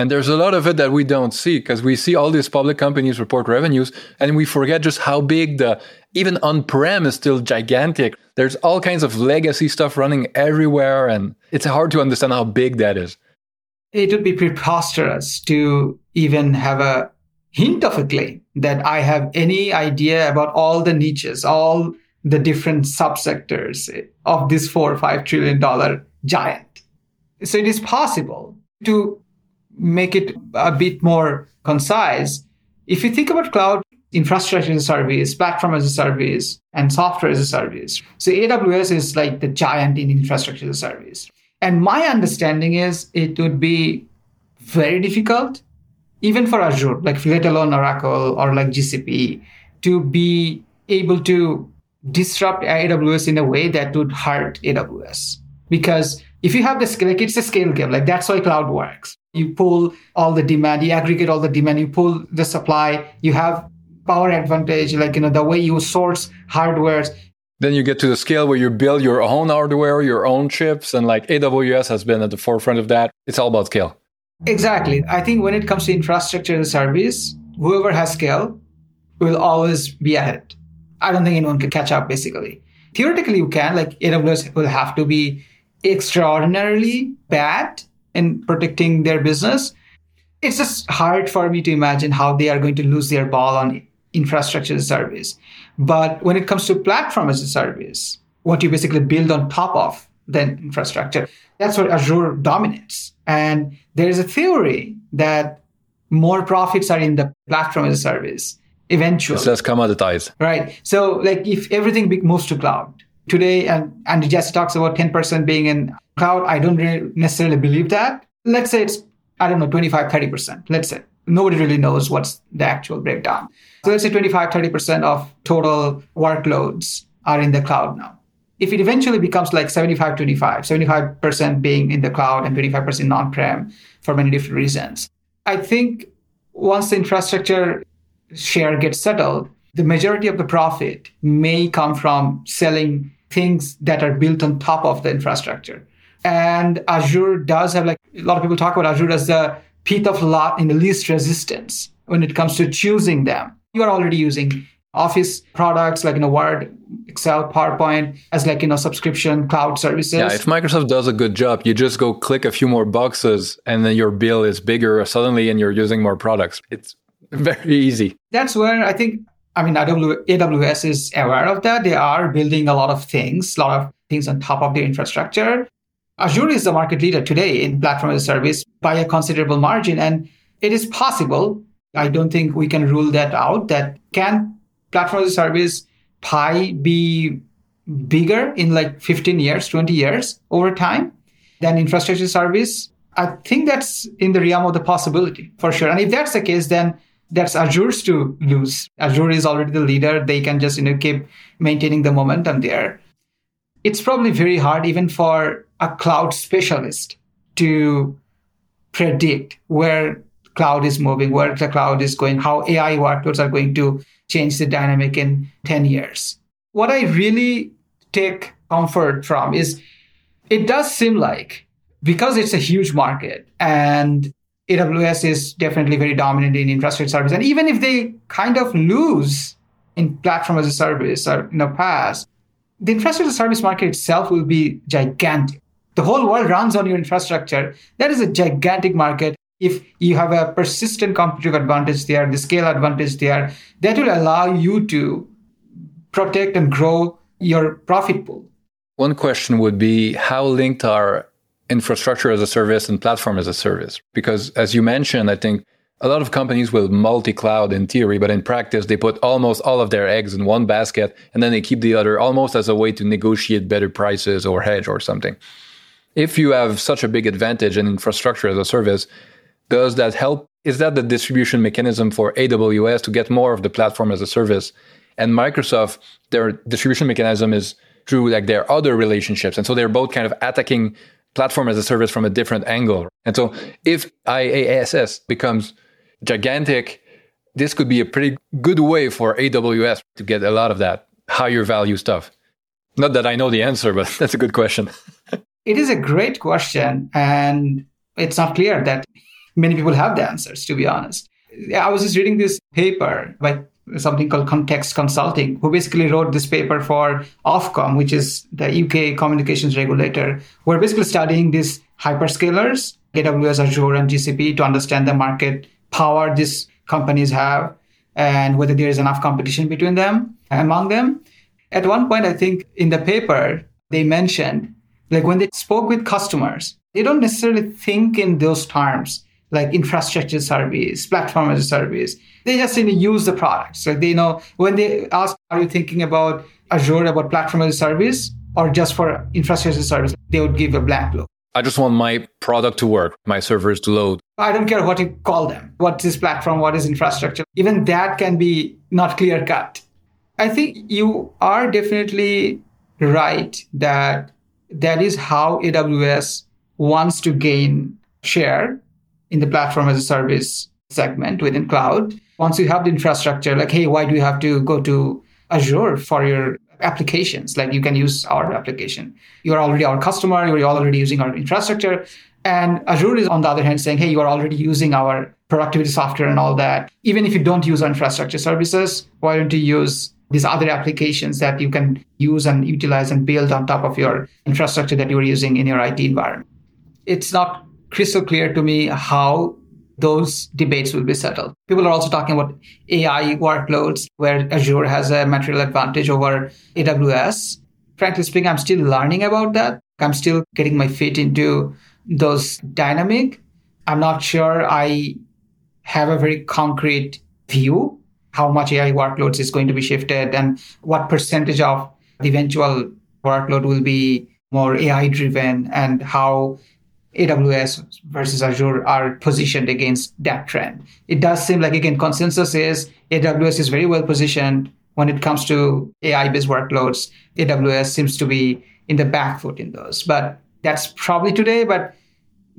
And there's a lot of it that we don't see because we see all these public companies report revenues and we forget just how big the even on-prem is still gigantic. There's all kinds of legacy stuff running everywhere and it's hard to understand how big that is. It would be preposterous to even have a hint of a claim that I have any idea about all the niches, all the different subsectors of this four or five trillion dollar giant. So it is possible to make it a bit more concise. If you think about cloud infrastructure as a service, platform as a service, and software as a service, so AWS is like the giant in infrastructure as a service. And my understanding is it would be very difficult, even for Azure, like let alone Oracle or like GCP, to be able to disrupt AWS in a way that would hurt AWS. Because if you have the scale, like it's a scale game, like that's why cloud works. You pull all the demand, you aggregate all the demand, you pull the supply, you have power advantage, like you know, the way you source hardware. Then you get to the scale where you build your own hardware, your own chips, and like AWS has been at the forefront of that. It's all about scale. Exactly. I think when it comes to infrastructure and service, whoever has scale will always be ahead. I don't think anyone can catch up, basically. Theoretically, you can, like AWS will have to be extraordinarily bad in protecting their business. It's just hard for me to imagine how they are going to lose their ball on infrastructure as a service. But when it comes to platform as a service, what you basically build on top of the infrastructure, that's what Azure dominates. And there is a theory that more profits are in the platform as a service eventually. It's less commoditized. Right. So like if everything moves to cloud, today, and Andy just talks about 10% being in cloud. I don't really necessarily believe that. Let's say it's, I don't know, 25, 30%. Let's say nobody really knows what's the actual breakdown. So let's say 25, 30% of total workloads are in the cloud now. If it eventually becomes like 75, 25, 75% being in the cloud and 25% on prem for many different reasons, I think once the infrastructure share gets settled, the majority of the profit may come from selling things that are built on top of the infrastructure. And Azure does have like a lot of people talk about Azure as the pith of lot in the least resistance when it comes to choosing them. You are already using Office products like you know Word, Excel, PowerPoint as like you know subscription cloud services. Yeah, if Microsoft does a good job, you just go click a few more boxes and then your bill is bigger suddenly and you're using more products. It's very easy. That's where I think I mean, AWS is aware of that. They are building a lot of things, a lot of things on top of their infrastructure. Azure is the market leader today in platform as a service by a considerable margin. And it is possible. I don't think we can rule that out that can platform as a service pie be bigger in like 15 years, 20 years over time than infrastructure service? I think that's in the realm of the possibility for sure. And if that's the case, then that's Azure's to lose. Azure is already the leader. They can just, you know, keep maintaining the momentum there. It's probably very hard even for a cloud specialist to predict where cloud is moving, where the cloud is going, how AI workloads are going to change the dynamic in 10 years. What I really take comfort from is it does seem like because it's a huge market and AWS is definitely very dominant in infrastructure service. And even if they kind of lose in platform as a service or in the past, the infrastructure service market itself will be gigantic. The whole world runs on your infrastructure. That is a gigantic market. If you have a persistent competitive advantage there, the scale advantage there, that will allow you to protect and grow your profit pool. One question would be how linked are infrastructure as a service and platform as a service. Because as you mentioned, I think a lot of companies will multi cloud in theory, but in practice, they put almost all of their eggs in one basket and then they keep the other almost as a way to negotiate better prices or hedge or something. If you have such a big advantage in infrastructure as a service, does that help? Is that the distribution mechanism for AWS to get more of the platform as a service? And Microsoft, their distribution mechanism is through like their other relationships. And so they're both kind of attacking platform as a service from a different angle. And so if IaaS becomes gigantic, this could be a pretty good way for AWS to get a lot of that higher value stuff. Not that I know the answer, but [laughs] that's a good question. it is a great question. And it's not clear that many people have the answers, to be honest. I was just reading this paper by something called Context Consulting, who basically wrote this paper for Ofcom, which is the UK communications regulator. We're basically studying these hyperscalers, AWS, Azure, and GCP, to understand the market power these companies have and whether there is enough competition between them, and among them. At one point, I think in the paper, they mentioned like when they spoke with customers, they don't necessarily think in those terms like infrastructure service, platform as a service. They just need to use the products. Like they know when they ask, are you thinking about Azure, about platform as a service, or just for infrastructure service? They would give a blank look. I just want my product to work, my servers to load. I don't care what you call them. What is platform? What is infrastructure? Even that can be not clear cut. I think you are definitely right that that is how AWS wants to gain share in the platform as a service segment within cloud. Once you have the infrastructure, like, hey, why do you have to go to Azure for your applications? Like you can use our application. You're already our customer, you're already using our infrastructure. And Azure is on the other hand saying, hey, you are already using our productivity software and all that. Even if you don't use our infrastructure services, why don't you use these other applications that you can use and utilize and build on top of your infrastructure that you're using in your IT environment? It's not crystal clear to me how those debates will be settled. People are also talking about AI workloads where Azure has a material advantage over AWS. Frankly speaking, I'm still learning about that. I'm still getting my feet into those dynamic. I'm not sure I have a very concrete view how much AI workloads is going to be shifted and what percentage of the eventual workload will be more AI driven and how AWS versus Azure are positioned against that trend. It does seem like, again, consensus is AWS is very well positioned when it comes to AI based workloads. AWS seems to be in the back foot in those. But that's probably today. But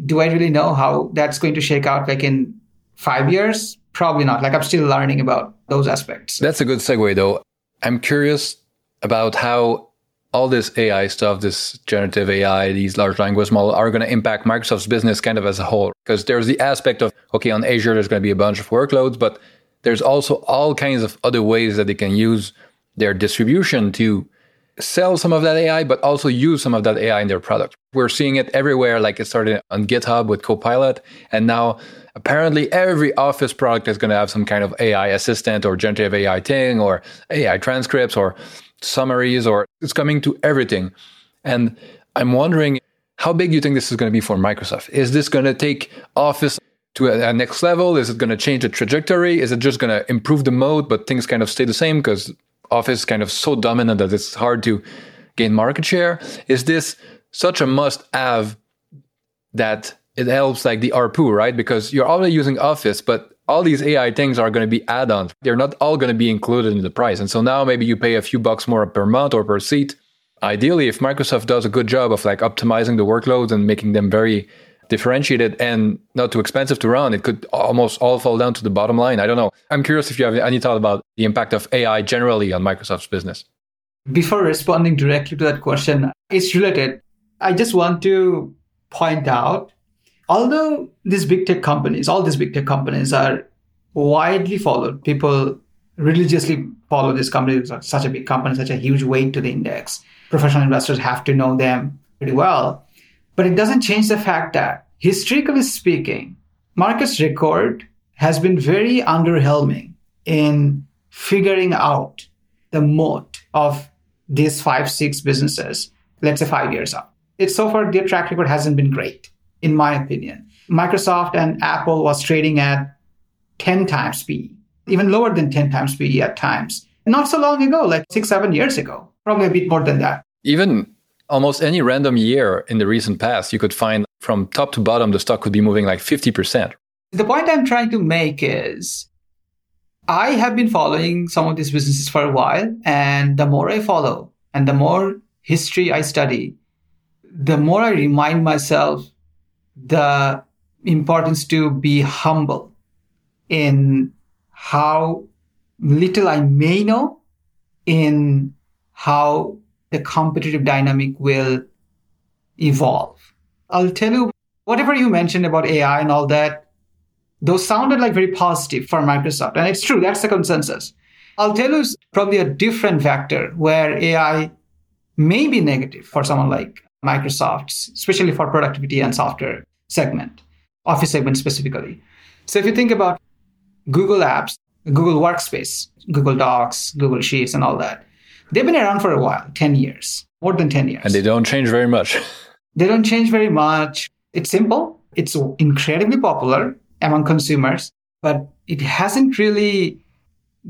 do I really know how that's going to shake out like in five years? Probably not. Like I'm still learning about those aspects. That's a good segue, though. I'm curious about how all this AI stuff, this generative AI, these large language models are going to impact Microsoft's business kind of as a whole. Because there's the aspect of, okay, on Azure, there's going to be a bunch of workloads, but there's also all kinds of other ways that they can use their distribution to sell some of that AI, but also use some of that AI in their product. We're seeing it everywhere. Like it started on GitHub with Copilot. And now apparently every office product is going to have some kind of AI assistant or generative AI thing or AI transcripts or summaries or it's coming to everything. And I'm wondering how big you think this is going to be for Microsoft? Is this going to take Office to a, a next level? Is it going to change the trajectory? Is it just going to improve the mode, but things kind of stay the same because Office is kind of so dominant that it's hard to gain market share? Is this such a must have that it helps like the ARPU, right? Because you're already using Office, but all these AI things are going to be add-ons. They're not all going to be included in the price. And so now maybe you pay a few bucks more per month or per seat. Ideally, if Microsoft does a good job of like optimizing the workloads and making them very differentiated and not too expensive to run, it could almost all fall down to the bottom line. I don't know. I'm curious if you have any thought about the impact of AI generally on Microsoft's business. Before responding directly to that question, it's related. I just want to point out although these big tech companies, all these big tech companies are widely followed, people religiously follow these companies, such a big company, such a huge weight to the index. Professional investors have to know them pretty well. But it doesn't change the fact that, historically speaking, Marcus record has been very underwhelming in figuring out the moat of these five, six businesses, let's say five years up. It's so far their track record hasn't been great, in my opinion. Microsoft and Apple was trading at 10 times PE, even lower than 10 times PE at times. Not so long ago, like six, seven years ago, probably a bit more than that. Even almost any random year in the recent past, you could find from top to bottom, the stock could be moving like 50%. The point I'm trying to make is I have been following some of these businesses for a while, and the more I follow and the more history I study, the more I remind myself the importance to be humble in how little I may know in how the competitive dynamic will evolve. I'll tell you, whatever you mentioned about AI and all that, those sounded like very positive for Microsoft. And it's true, that's the consensus. I'll tell you probably a different vector where AI may be negative for someone like Microsoft, especially for productivity and software segment, Office segment specifically. So if you think about Google Apps, Google Workspace, Google Docs, Google Sheets, and all that, they've been around for a while 10 years, more than 10 years. And they don't change very much. [laughs] they don't change very much. It's simple, it's incredibly popular among consumers, but it hasn't really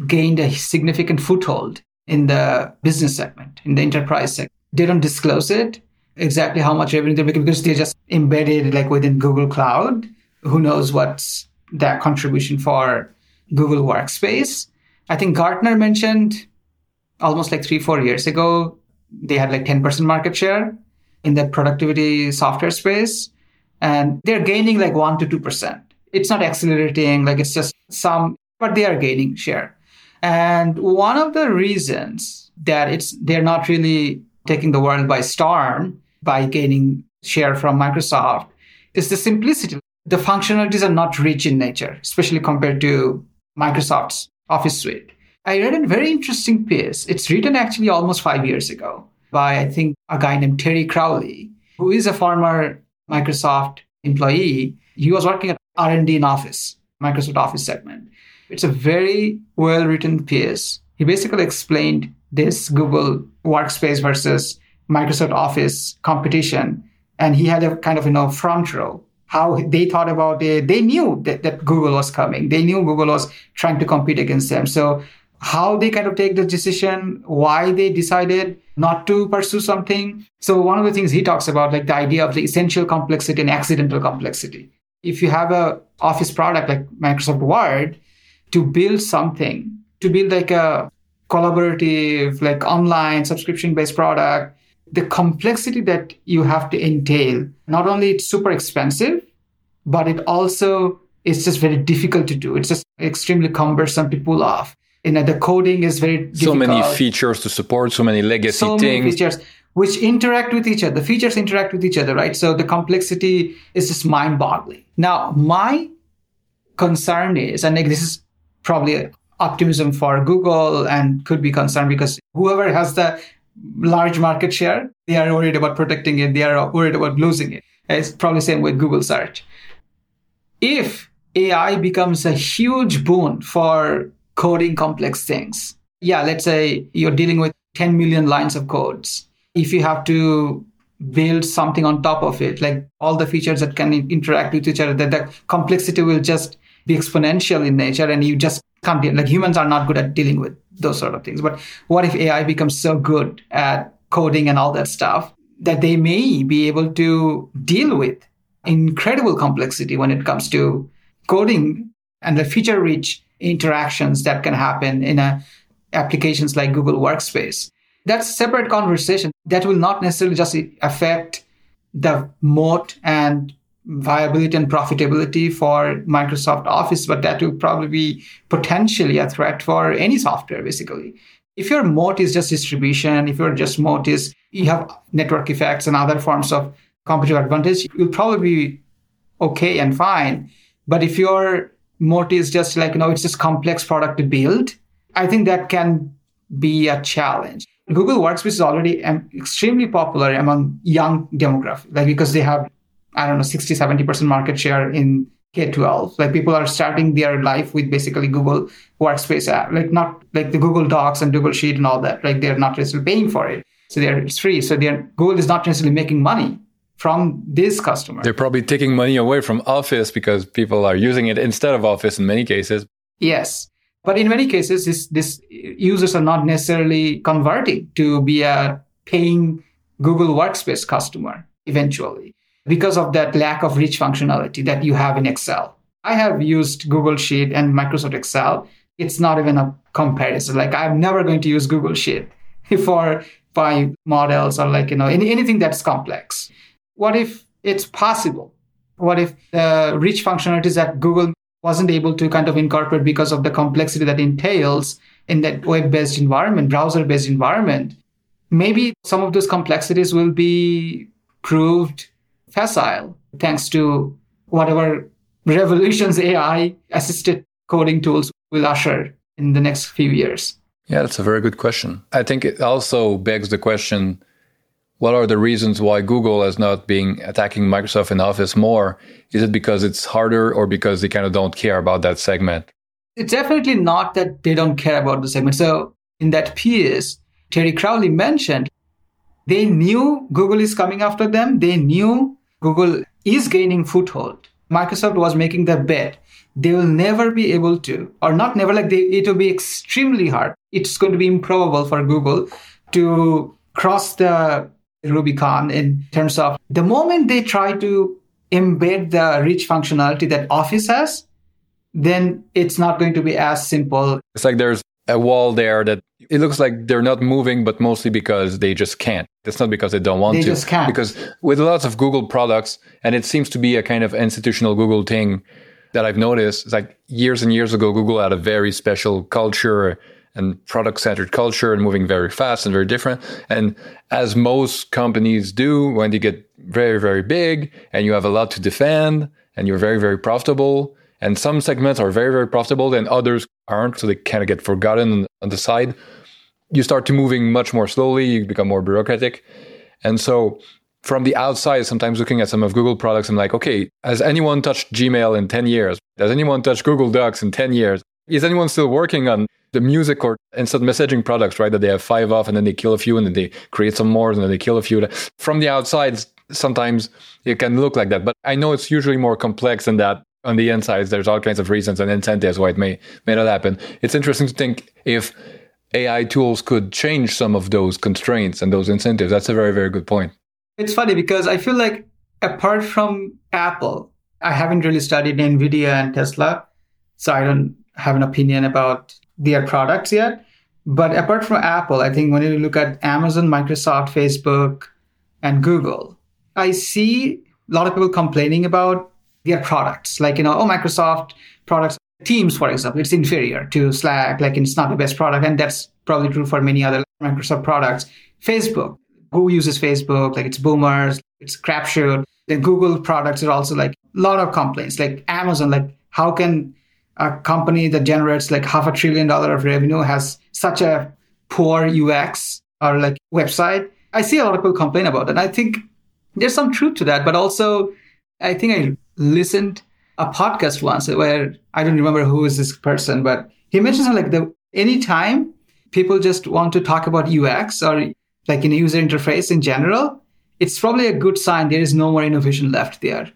gained a significant foothold in the business segment, in the enterprise segment. They don't disclose it exactly how much revenue they're making because they're just embedded like within Google Cloud. Who knows what's that contribution for Google Workspace? I think Gartner mentioned almost like three, four years ago, they had like 10% market share in the productivity software space. And they're gaining like one to 2%. It's not accelerating, like it's just some, but they are gaining share. And one of the reasons that it's they're not really taking the world by storm by gaining share from Microsoft is the simplicity. The functionalities are not rich in nature, especially compared to Microsoft's Office suite. I read a very interesting piece. It's written actually almost five years ago by, I think, a guy named Terry Crowley, who is a former Microsoft employee. He was working at R&D in Office, Microsoft Office segment. It's a very well written piece. He basically explained this Google Workspace versus Microsoft Office competition. And he had a kind of, you know, front row how they thought about it. They knew that, that Google was coming. They knew Google was trying to compete against them. So how they kind of take the decision, why they decided not to pursue something. So one of the things he talks about, like the idea of the essential complexity and accidental complexity. If you have a office product like Microsoft Word, to build something, to build like a collaborative, like online subscription based product, the complexity that you have to entail, not only it's super expensive, but it also is just very difficult to do. It's just extremely cumbersome to pull off. You know, the coding is very difficult. So many features to support, so many legacy so things. many features which interact with each other. The features interact with each other, right? So the complexity is just mind-boggling. Now, my concern is, and this is probably optimism for Google and could be concerned because whoever has the large market share, they are worried about protecting it. They are worried about losing it. It's probably same with Google search. If AI becomes a huge boon for coding complex things, yeah, let's say you're dealing with 10 million lines of codes. If you have to build something on top of it, like all the features that can interact with each other, that the complexity will just be exponential in nature and you just can't deal. Like humans are not good at dealing with those sort of things. But what if AI becomes so good at coding and all that stuff that they may be able to deal with incredible complexity when it comes to coding and the feature rich interactions that can happen in a, applications like Google Workspace. That's a separate conversation that will not necessarily just affect the moat and viability and profitability for Microsoft Office, but that will probably be potentially a threat for any software, basically. If your moat is just distribution, if your just moat is you have network effects and other forms of competitive advantage, you'll probably be okay and fine. But if your motive is just like, you know, it's just complex product to build, I think that can be a challenge. Google Workspace is already um, extremely popular among young demographic, like because they have, I don't know, 60, 70% market share in K-12. Like people are starting their life with basically Google Workspace app, like not like the Google Docs and Google Sheet and all that. Like they're not necessarily paying for it. So they're it's free. So they're Google is not necessarily making money from this customer. They're probably taking money away from Office because people are using it instead of Office in many cases. Yes. But in many cases, this, this users are not necessarily converting to be a paying Google Workspace customer eventually because of that lack of rich functionality that you have in Excel. I have used Google Sheet and Microsoft Excel. It's not even a comparison. Like I'm never going to use Google Sheet [laughs] for my models or like, you know, any, anything that's complex. What if it's possible? What if the rich functionalities that Google wasn't able to kind of incorporate because of the complexity that entails in that web-based environment, browser-based environment? Maybe some of those complexities will be proved facile thanks to whatever revolutions AI assisted coding tools will usher in the next few years? Yeah, that's a very good question. I think it also begs the question what are the reasons why Google is not being attacking Microsoft in Office more? Is it because it's harder or because they kind of don't care about that segment? It's definitely not that they don't care about the segment. So in that piece, Terry Crowley mentioned they knew Google is coming after them. They knew Google is gaining foothold. Microsoft was making their bet they will never be able to, or not never, like they, it will be extremely hard. It's going to be improbable for Google to cross the Rubicon in terms of the moment they try to embed the rich functionality that Office has, then it's not going to be as simple. It's like there's a wall there that it looks like they're not moving, but mostly because they just can't. It's not because they don't want they to. They just can't. Because with lots of Google products, and it seems to be a kind of institutional Google thing that I've noticed, it's like years and years ago, Google had a very special culture and product centered culture and moving very fast and very different. And as most companies do, when they get very, very big and you have a lot to defend and you're very, very profitable, and some segments are very, very profitable and others aren't. So they kind of get forgotten on the side. You start to moving much more slowly. You become more bureaucratic. And so from the outside, sometimes looking at some of Google products, I'm like, okay, has anyone touched Gmail in 10 years? Has anyone touched Google Docs in 10 years? Is anyone still working on the music or instant messaging products, right? That they have five off and then they kill a few and then they create some more and then they kill a few. From the outside, sometimes it can look like that. But I know it's usually more complex than that on the insides, there's all kinds of reasons and incentives why it may may not happen. It's interesting to think if AI tools could change some of those constraints and those incentives. That's a very very good point. It's funny because I feel like apart from Apple, I haven't really studied Nvidia and Tesla, so I don't have an opinion about their products yet. But apart from Apple, I think when you look at Amazon, Microsoft, Facebook, and Google, I see a lot of people complaining about their products. Like, you know, oh, Microsoft products, Teams, for example, it's inferior to Slack. Like, it's not the best product. And that's probably true for many other Microsoft products. Facebook, who uses Facebook? Like, it's boomers, it's crapshoot. The Google products are also like a lot of complaints. Like, Amazon, like, how can a company that generates like half a trillion dollar of revenue has such a poor UX or like website? I see a lot of people complain about. And I think there's some truth to that, but also I think I listened a podcast once where I don't remember who is this person, but he mentions like the anytime people just want to talk about UX or like in user interface in general, it's probably a good sign there is no more innovation left there.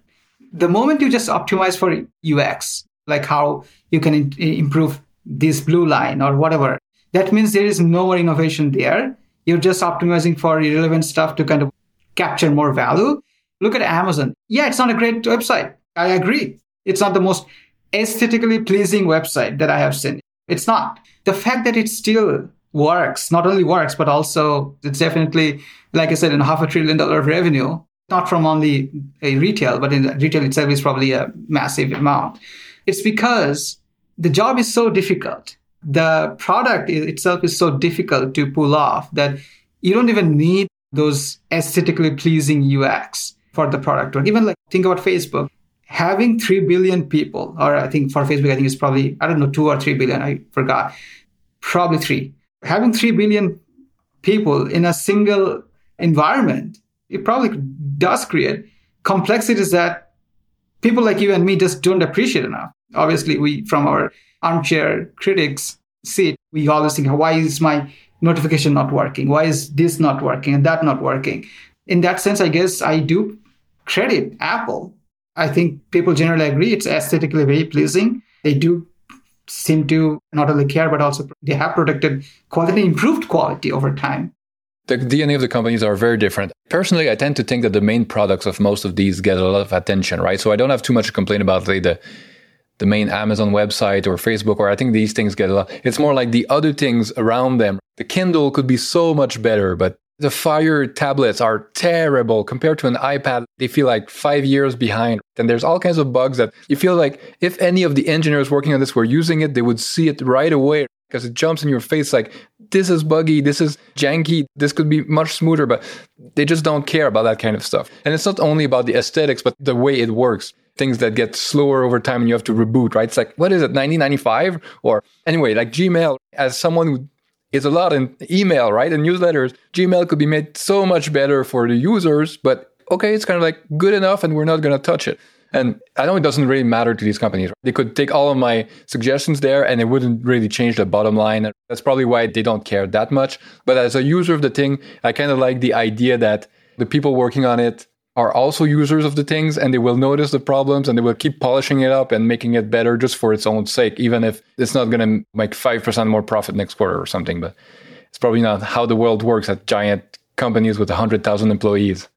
The moment you just optimize for UX, like how you can improve this blue line or whatever, that means there is no more innovation there. You're just optimizing for irrelevant stuff to kind of capture more value. Look at Amazon. Yeah, it's not a great website. I agree. It's not the most aesthetically pleasing website that I have seen. It's not. The fact that it still works, not only works, but also it's definitely, like I said, in half a trillion dollar revenue, not from only a retail, but in retail itself is probably a massive amount. It's because the job is so difficult. The product itself is so difficult to pull off that you don't even need those aesthetically pleasing UX for the product. Or even like think about Facebook having 3 billion people, or I think for Facebook, I think it's probably, I don't know, 2 or 3 billion, I forgot, probably 3. Having 3 billion people in a single environment, it probably does create complexities that people like you and me just don't appreciate enough. Obviously, we, from our armchair critics seat, we always think, why is my notification not working? Why is this not working and that not working? In that sense, I guess I do credit Apple. I think people generally agree it's aesthetically very pleasing. They do seem to not only care, but also they have protected quality, improved quality over time. The DNA of the companies are very different. Personally, I tend to think that the main products of most of these get a lot of attention, right? So I don't have too much to complain about like, the the main Amazon website or Facebook, or I think these things get a lot. It's more like the other things around them. The Kindle could be so much better, but the Fire tablets are terrible compared to an iPad. They feel like five years behind. And there's all kinds of bugs that you feel like if any of the engineers working on this were using it, they would see it right away because it jumps in your face like this is buggy, this is janky, this could be much smoother, but they just don't care about that kind of stuff. And it's not only about the aesthetics, but the way it works. Things that get slower over time and you have to reboot, right? It's like, what is it, 1995? Or anyway, like Gmail, as someone who is a lot in email, right? And newsletters, Gmail could be made so much better for the users, but okay, it's kind of like good enough and we're not going to touch it. And I know it doesn't really matter to these companies. They could take all of my suggestions there and it wouldn't really change the bottom line. That's probably why they don't care that much. But as a user of the thing, I kind of like the idea that the people working on it are also users of the things and they will notice the problems and they will keep polishing it up and making it better just for its own sake, even if it's not going to make 5% more profit next quarter or something. But it's probably not how the world works at giant companies with 100,000 employees.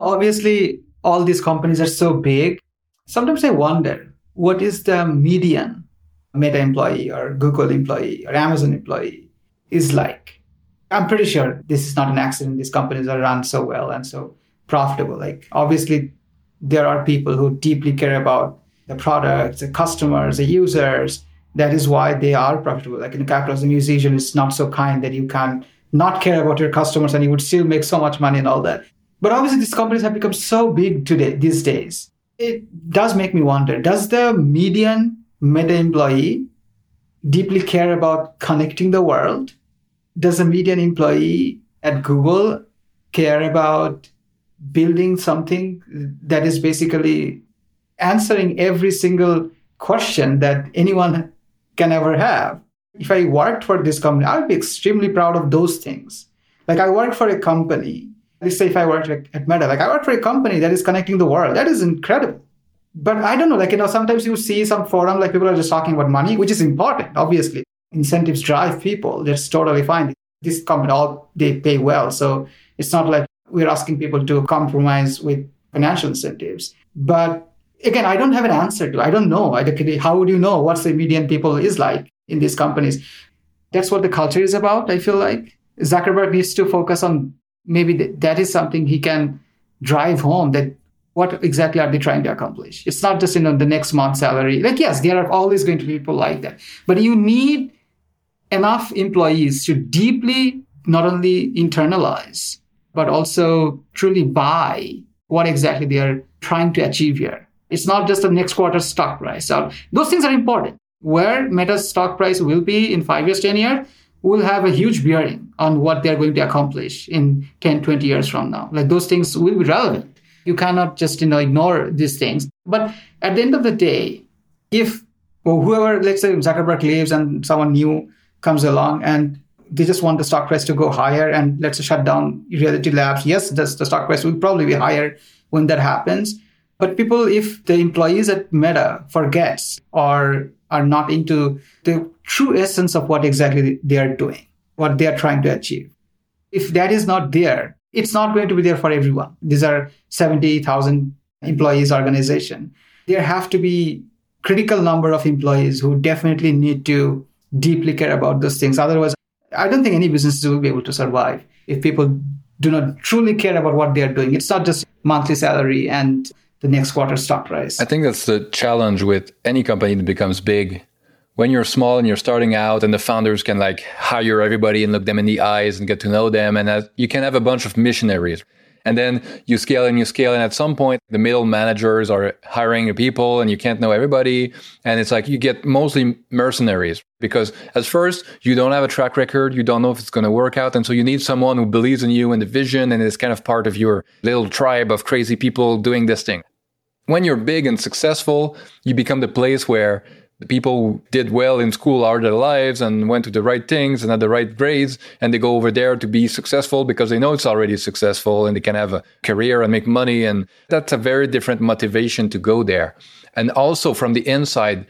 Obviously, all these companies are so big Sometimes I wonder what is the median Meta employee or Google employee or Amazon employee is like. I'm pretty sure this is not an accident. These companies are run so well and so profitable. Like, obviously, there are people who deeply care about the products, the customers, the users. That is why they are profitable. Like in capitalism, musician is not so kind that you can not care about your customers and you would still make so much money and all that. But obviously, these companies have become so big today these days it does make me wonder does the median meta employee deeply care about connecting the world does the median employee at google care about building something that is basically answering every single question that anyone can ever have if i worked for this company i would be extremely proud of those things like i worked for a company let's say if I work like, at Meta, like I work for a company that is connecting the world. That is incredible. But I don't know, like, you know, sometimes you see some forum, like people are just talking about money, which is important, obviously. Incentives drive people. That's totally fine. This company, all they pay well. So it's not like we're asking people to compromise with financial incentives. But again, I don't have an answer to. I don't know. How would you know what the median people is like in these companies? That's what the culture is about. I feel like Zuckerberg needs to focus on maybe th- that is something he can drive home that what exactly are they trying to accomplish it's not just you know the next month salary like yes there are always going to be people like that but you need enough employees to deeply not only internalize but also truly buy what exactly they are trying to achieve here it's not just the next quarter stock price so those things are important where meta's stock price will be in five years ten years will have a huge bearing on what they're going to accomplish in 10, 20 years from now. Like those things will be relevant. You cannot just, you know, ignore these things. But at the end of the day, if or whoever, let's say Zuckerberg leaves and someone new comes along and they just want the stock price to go higher and let's shut down Reality Labs, yes, the, the stock price will probably be higher when that happens. But people, if the employees at Meta forgets or are not into the true essence of what exactly they are doing, what they are trying to achieve. If that is not there, it's not going to be there for everyone. These are 70,000 employees organization. There have to be critical number of employees who definitely need to deeply care about those things. Otherwise, I don't think any businesses will be able to survive if people do not truly care about what they are doing. It's not just monthly salary and the next quarter stock price. I think that's the challenge with any company that becomes big. When you're small and you're starting out, and the founders can like hire everybody and look them in the eyes and get to know them, and you can have a bunch of missionaries. And then you scale and you scale. And at some point, the middle managers are hiring people and you can't know everybody. And it's like you get mostly mercenaries because at first you don't have a track record. You don't know if it's going to work out. And so you need someone who believes in you and the vision and is kind of part of your little tribe of crazy people doing this thing. When you're big and successful, you become the place where the people who did well in school are their lives and went to the right things and had the right grades and they go over there to be successful because they know it's already successful and they can have a career and make money and that's a very different motivation to go there. And also from the inside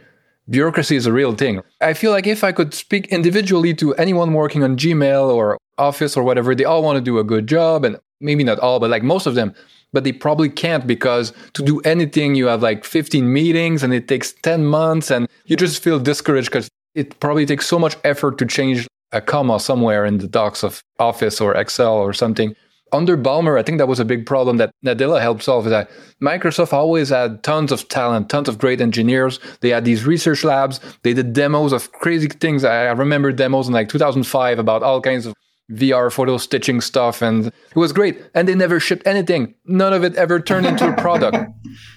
bureaucracy is a real thing. I feel like if i could speak individually to anyone working on gmail or office or whatever they all want to do a good job and maybe not all but like most of them but they probably can't because to do anything, you have like 15 meetings and it takes 10 months and you just feel discouraged because it probably takes so much effort to change a comma somewhere in the docs of Office or Excel or something. Under Ballmer, I think that was a big problem that Nadella helped solve is that Microsoft always had tons of talent, tons of great engineers. They had these research labs. They did demos of crazy things. I remember demos in like 2005 about all kinds of VR photo stitching stuff and it was great. And they never shipped anything. None of it ever turned into a [laughs] product.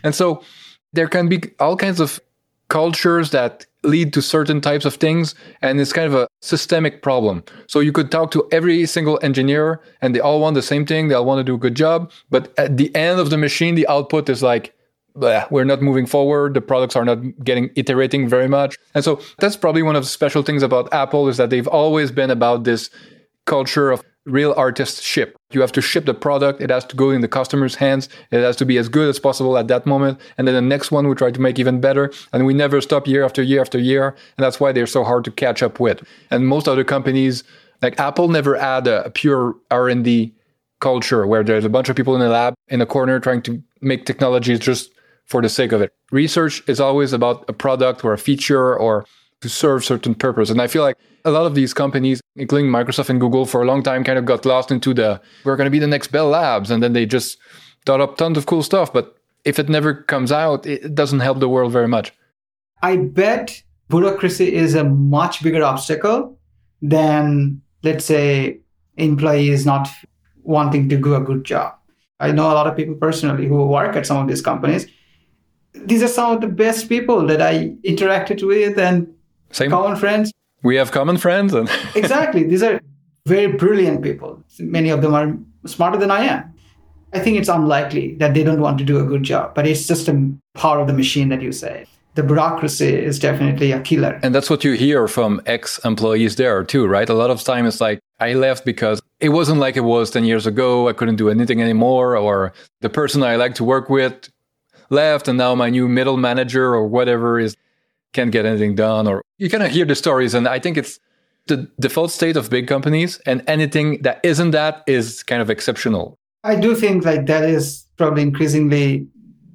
and so there can be all kinds of cultures that lead to certain types of things and it's kind of a systemic problem so you could talk to every single engineer and they all want the same thing they all want to do a good job but at the end of the machine the output is like we're not moving forward the products are not getting iterating very much and so that's probably one of the special things about apple is that they've always been about this culture of real artists ship. You have to ship the product. It has to go in the customer's hands. It has to be as good as possible at that moment. And then the next one we try to make even better. And we never stop year after year after year. And that's why they're so hard to catch up with. And most other companies, like Apple, never had a, a pure R&D culture where there's a bunch of people in a lab in a corner trying to make technologies just for the sake of it. Research is always about a product or a feature or to serve certain purpose. And I feel like a lot of these companies, including Microsoft and Google, for a long time kind of got lost into the we're going to be the next Bell Labs, and then they just thought up tons of cool stuff. But if it never comes out, it doesn't help the world very much. I bet bureaucracy is a much bigger obstacle than, let's say, employees not wanting to do a good job. I know a lot of people personally who work at some of these companies. These are some of the best people that I interacted with and Same. common friends. We have common friends and [laughs] exactly. These are very brilliant people. Many of them are smarter than i am. I think it's unlikely that they don't want to do a good job but it's just a part of the machine that you say. The bureaucracy is definitely a killer. And that's what you hear from ex-employees there too right? A lot of time it's like i left because it wasn't like it was 10 years ago. I couldn't do anything anymore or the person i like to work with left and now my new middle manager or whatever is can't get anything done or you kind of hear the stories and i think it's the default state of big companies and anything that isn't that is kind of exceptional. I do think like that is probably increasingly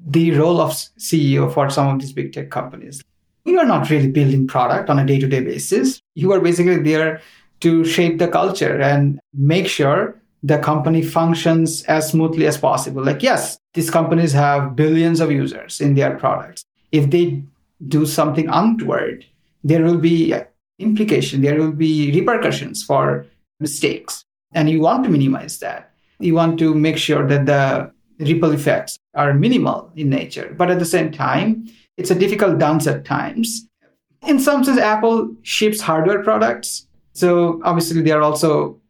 the role of ceo for some of these big tech companies. You are not really building product on a day-to-day basis. You are basically there to shape the culture and make sure the company functions as smoothly as possible. Like yes these companies have billions of users in their products. If they do something untoward, there will be implication, there will be repercussions for mistakes. And you want to minimize that. You want to make sure that the ripple effects are minimal in nature. But at the same time, it's a difficult dance at times. In some sense, Apple ships hardware products. So obviously, they are also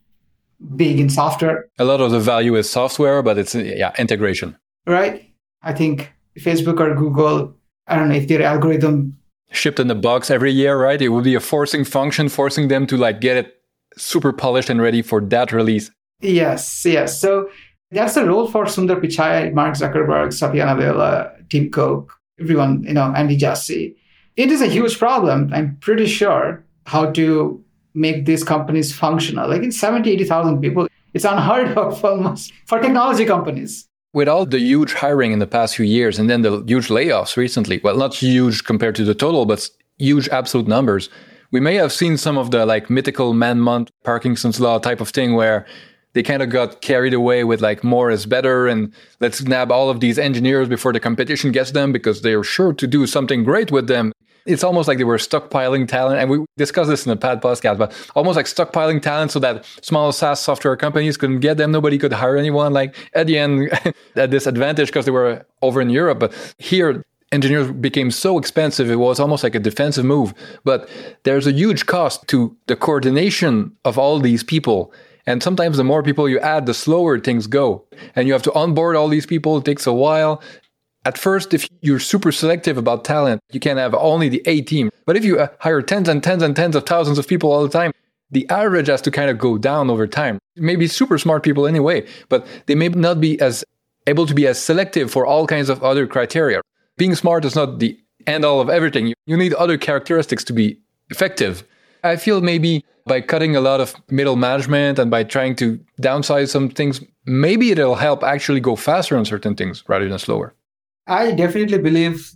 big in software. A lot of the value is software, but it's yeah integration. Right. I think Facebook or Google I don't know if their algorithm shipped in the box every year, right? It would be a forcing function, forcing them to like get it super polished and ready for that release. Yes, yes. So that's the role for Sundar Pichai, Mark Zuckerberg, Satya Nadella, Tim Cook, everyone, you know, Andy Jassy. It is a huge problem. I'm pretty sure how to make these companies functional. Like it's 70, 80,000 people. It's unheard of [laughs] almost for technology companies with all the huge hiring in the past few years and then the huge layoffs recently, well, not huge compared to the total, but huge absolute numbers, we may have seen some of the like mythical man month Parkinson's law type of thing where they kind of got carried away with like more is better and let's nab all of these engineers before the competition gets them because they're sure to do something great with them. It's almost like they were stockpiling talent. And we discussed this in the past podcast, but almost like stockpiling talent so that small SaaS software companies couldn't get them. Nobody could hire anyone. Like at the end, [laughs] at this advantage because they were over in Europe. But here, engineers became so expensive, it was almost like a defensive move. But there's a huge cost to the coordination of all these people. And sometimes the more people you add, the slower things go. And you have to onboard all these people. It takes a while. At first, if you're super selective about talent, you can have only the A team. But if you uh, hire tens and tens and tens of thousands of people all the time, the average has to kind of go down over time. Maybe super smart people anyway, but they may not be as able to be as selective for all kinds of other criteria. Being smart is not the end all of everything. You need other characteristics to be effective. I feel maybe by cutting a lot of middle management and by trying to downsize some things, maybe it'll help actually go faster on certain things rather than slower. I definitely believe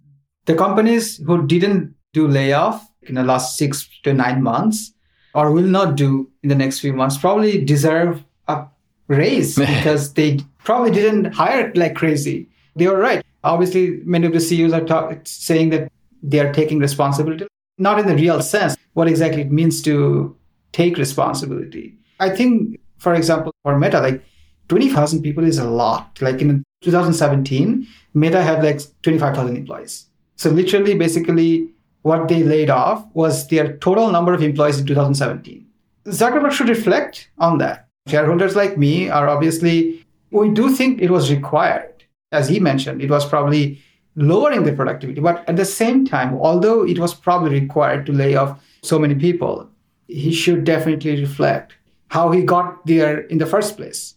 the companies who didn't do layoff in the last six to nine months or will not do in the next few months probably deserve a raise [laughs] because they probably didn't hire like crazy. They were right. Obviously, many of the CEOs are talk- saying that they are taking responsibility, not in the real sense, what exactly it means to take responsibility. I think, for example, for Meta, like 20,000 people is a lot. Like in 2017, Meta had like 25,000 employees. So literally, basically, what they laid off was their total number of employees in 2017. Zuckerberg should reflect on that. Shareholders like me are obviously, we do think it was required. As he mentioned, it was probably lowering the productivity. But at the same time, although it was probably required to lay off so many people, he should definitely reflect how he got there in the first place.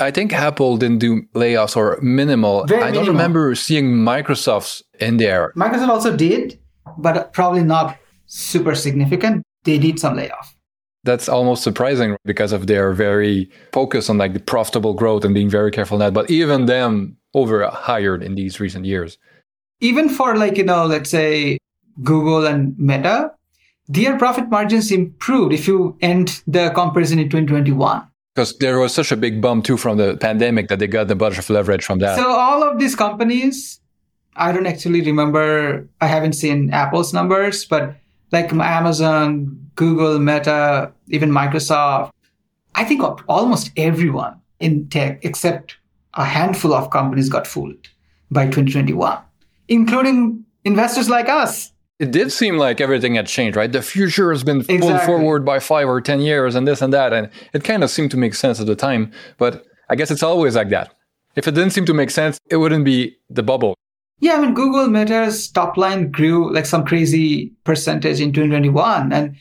I think Apple didn't do layoffs or minimal. Very I don't minimal. remember seeing Microsoft's in there. Microsoft also did, but probably not super significant. They did some layoff. That's almost surprising because of their very focus on like the profitable growth and being very careful in that. But even them over hired in these recent years. Even for like, you know, let's say Google and Meta, their profit margins improved if you end the comparison in 2021. Because there was such a big bump too from the pandemic that they got a bunch of leverage from that. So all of these companies, I don't actually remember. I haven't seen Apple's numbers, but like Amazon, Google, Meta, even Microsoft, I think almost everyone in tech except a handful of companies got fooled by 2021, including investors like us. It did seem like everything had changed, right? The future has been pulled Exactly. forward by five or 10 years and this and that. And it kind of seemed to make sense at the time. But I guess it's always like that. If it didn't seem to make sense, it wouldn't be the bubble. Yeah, I mean, Google Meta's top line grew like some crazy percentage in 2021. And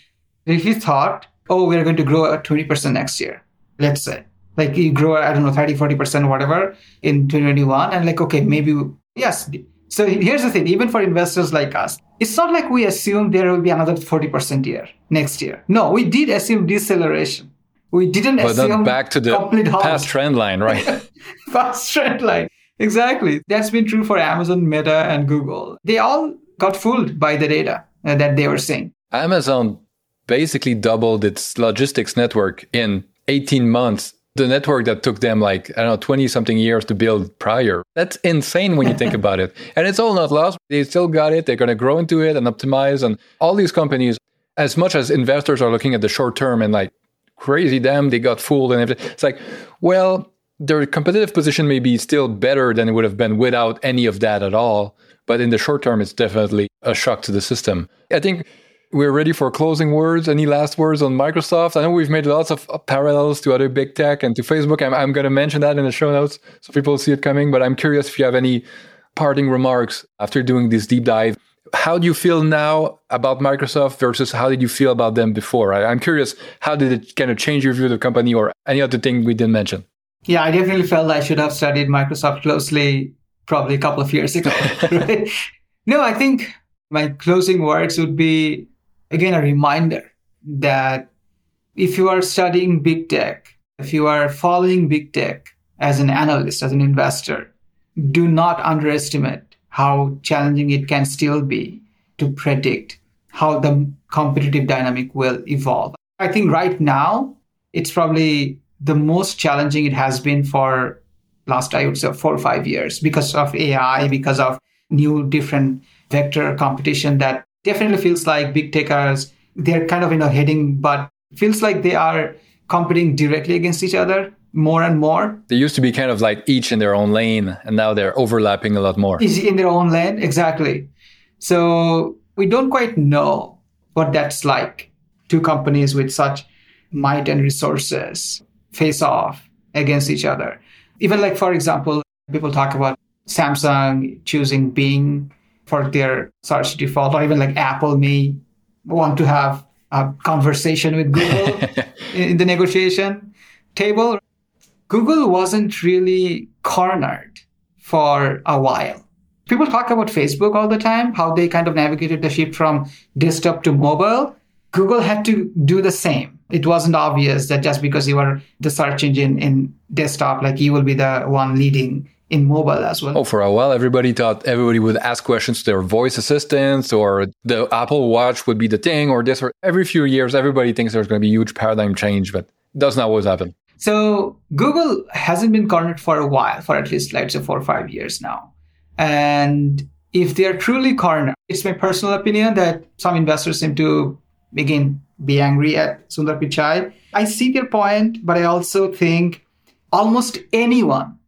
if you thought, oh, we're going to grow at 20% next year, let's say, like you grow, I don't know, 30, 40% whatever in 2021. And like, okay, maybe, yes. So here's the thing, even for investors like us, it's not like we assume there will be another 40% year next year. No, we did assume deceleration. We didn't But assume back to the complete halt. past trend line, right? [laughs] past trend line. Exactly. That's been true for Amazon, Meta, and Google. They all got fooled by the data uh, that they were seeing. Amazon basically doubled its logistics network in 18 months. The network that took them like, I don't know, 20 something years to build prior. That's insane when you think [laughs] about it. And it's all not lost. They still got it. They're going to grow into it and optimize. And all these companies, as much as investors are looking at the short term and like, crazy them, they got fooled and everything. It's like, well, their competitive position may be still better than it would have been without any of that at all. But in the short term, it's definitely a shock to the system. I think we're ready for closing words. Any last words on Microsoft? I know we've made lots of parallels to other big tech and to Facebook. I'm, I'm going to mention that in the show notes so people see it coming. But I'm curious if you have any parting remarks after doing this deep dive. How do you feel now about Microsoft versus how did you feel about them before? I, I'm curious, how did it kind of change your view of the company or any other thing we didn't mention? Yeah, I definitely felt I should have studied Microsoft closely probably a couple of years ago. [laughs] right? No, I think my closing words would be again a reminder that if you are studying big tech, if you are following big tech as an analyst, as an investor, do not underestimate how challenging it can still be to predict how the competitive dynamic will evolve. I think right now it's probably the most challenging it has been for last I would say four or five years because of AI, because of new different vector competition that definitely feels like big techers, they're kind of, you know, heading, but feels like they are competing directly against each other more and more. They used to be kind of like each in their own lane, and now they're overlapping a lot more. Is in their own lane, exactly. So we don't quite know what that's like. Two companies with such might and resources face off against each other. Even like, for example, people talk about Samsung choosing Bing for their search default, or even like Apple may want to have a conversation with Google [laughs] in the negotiation table. Google wasn't really cornered for a while. People talk about Facebook all the time, how they kind of navigated the shift from desktop to mobile. Google had to do the same. It wasn't obvious that just because you were the search engine in desktop, like you will be the one leading in mobile as well. Oh, for a while, everybody thought everybody would ask questions to their voice assistants or the Apple Watch would be the thing or this or every few years, everybody thinks there's going to be a huge paradigm change, but does not always happen. So Google hasn't been cornered for a while, for at least let's say four or five years now. And if they're truly cornered, it's my personal opinion that some investors seem to begin be angry at Sundar Pichai. I see their point, but I also think almost anyone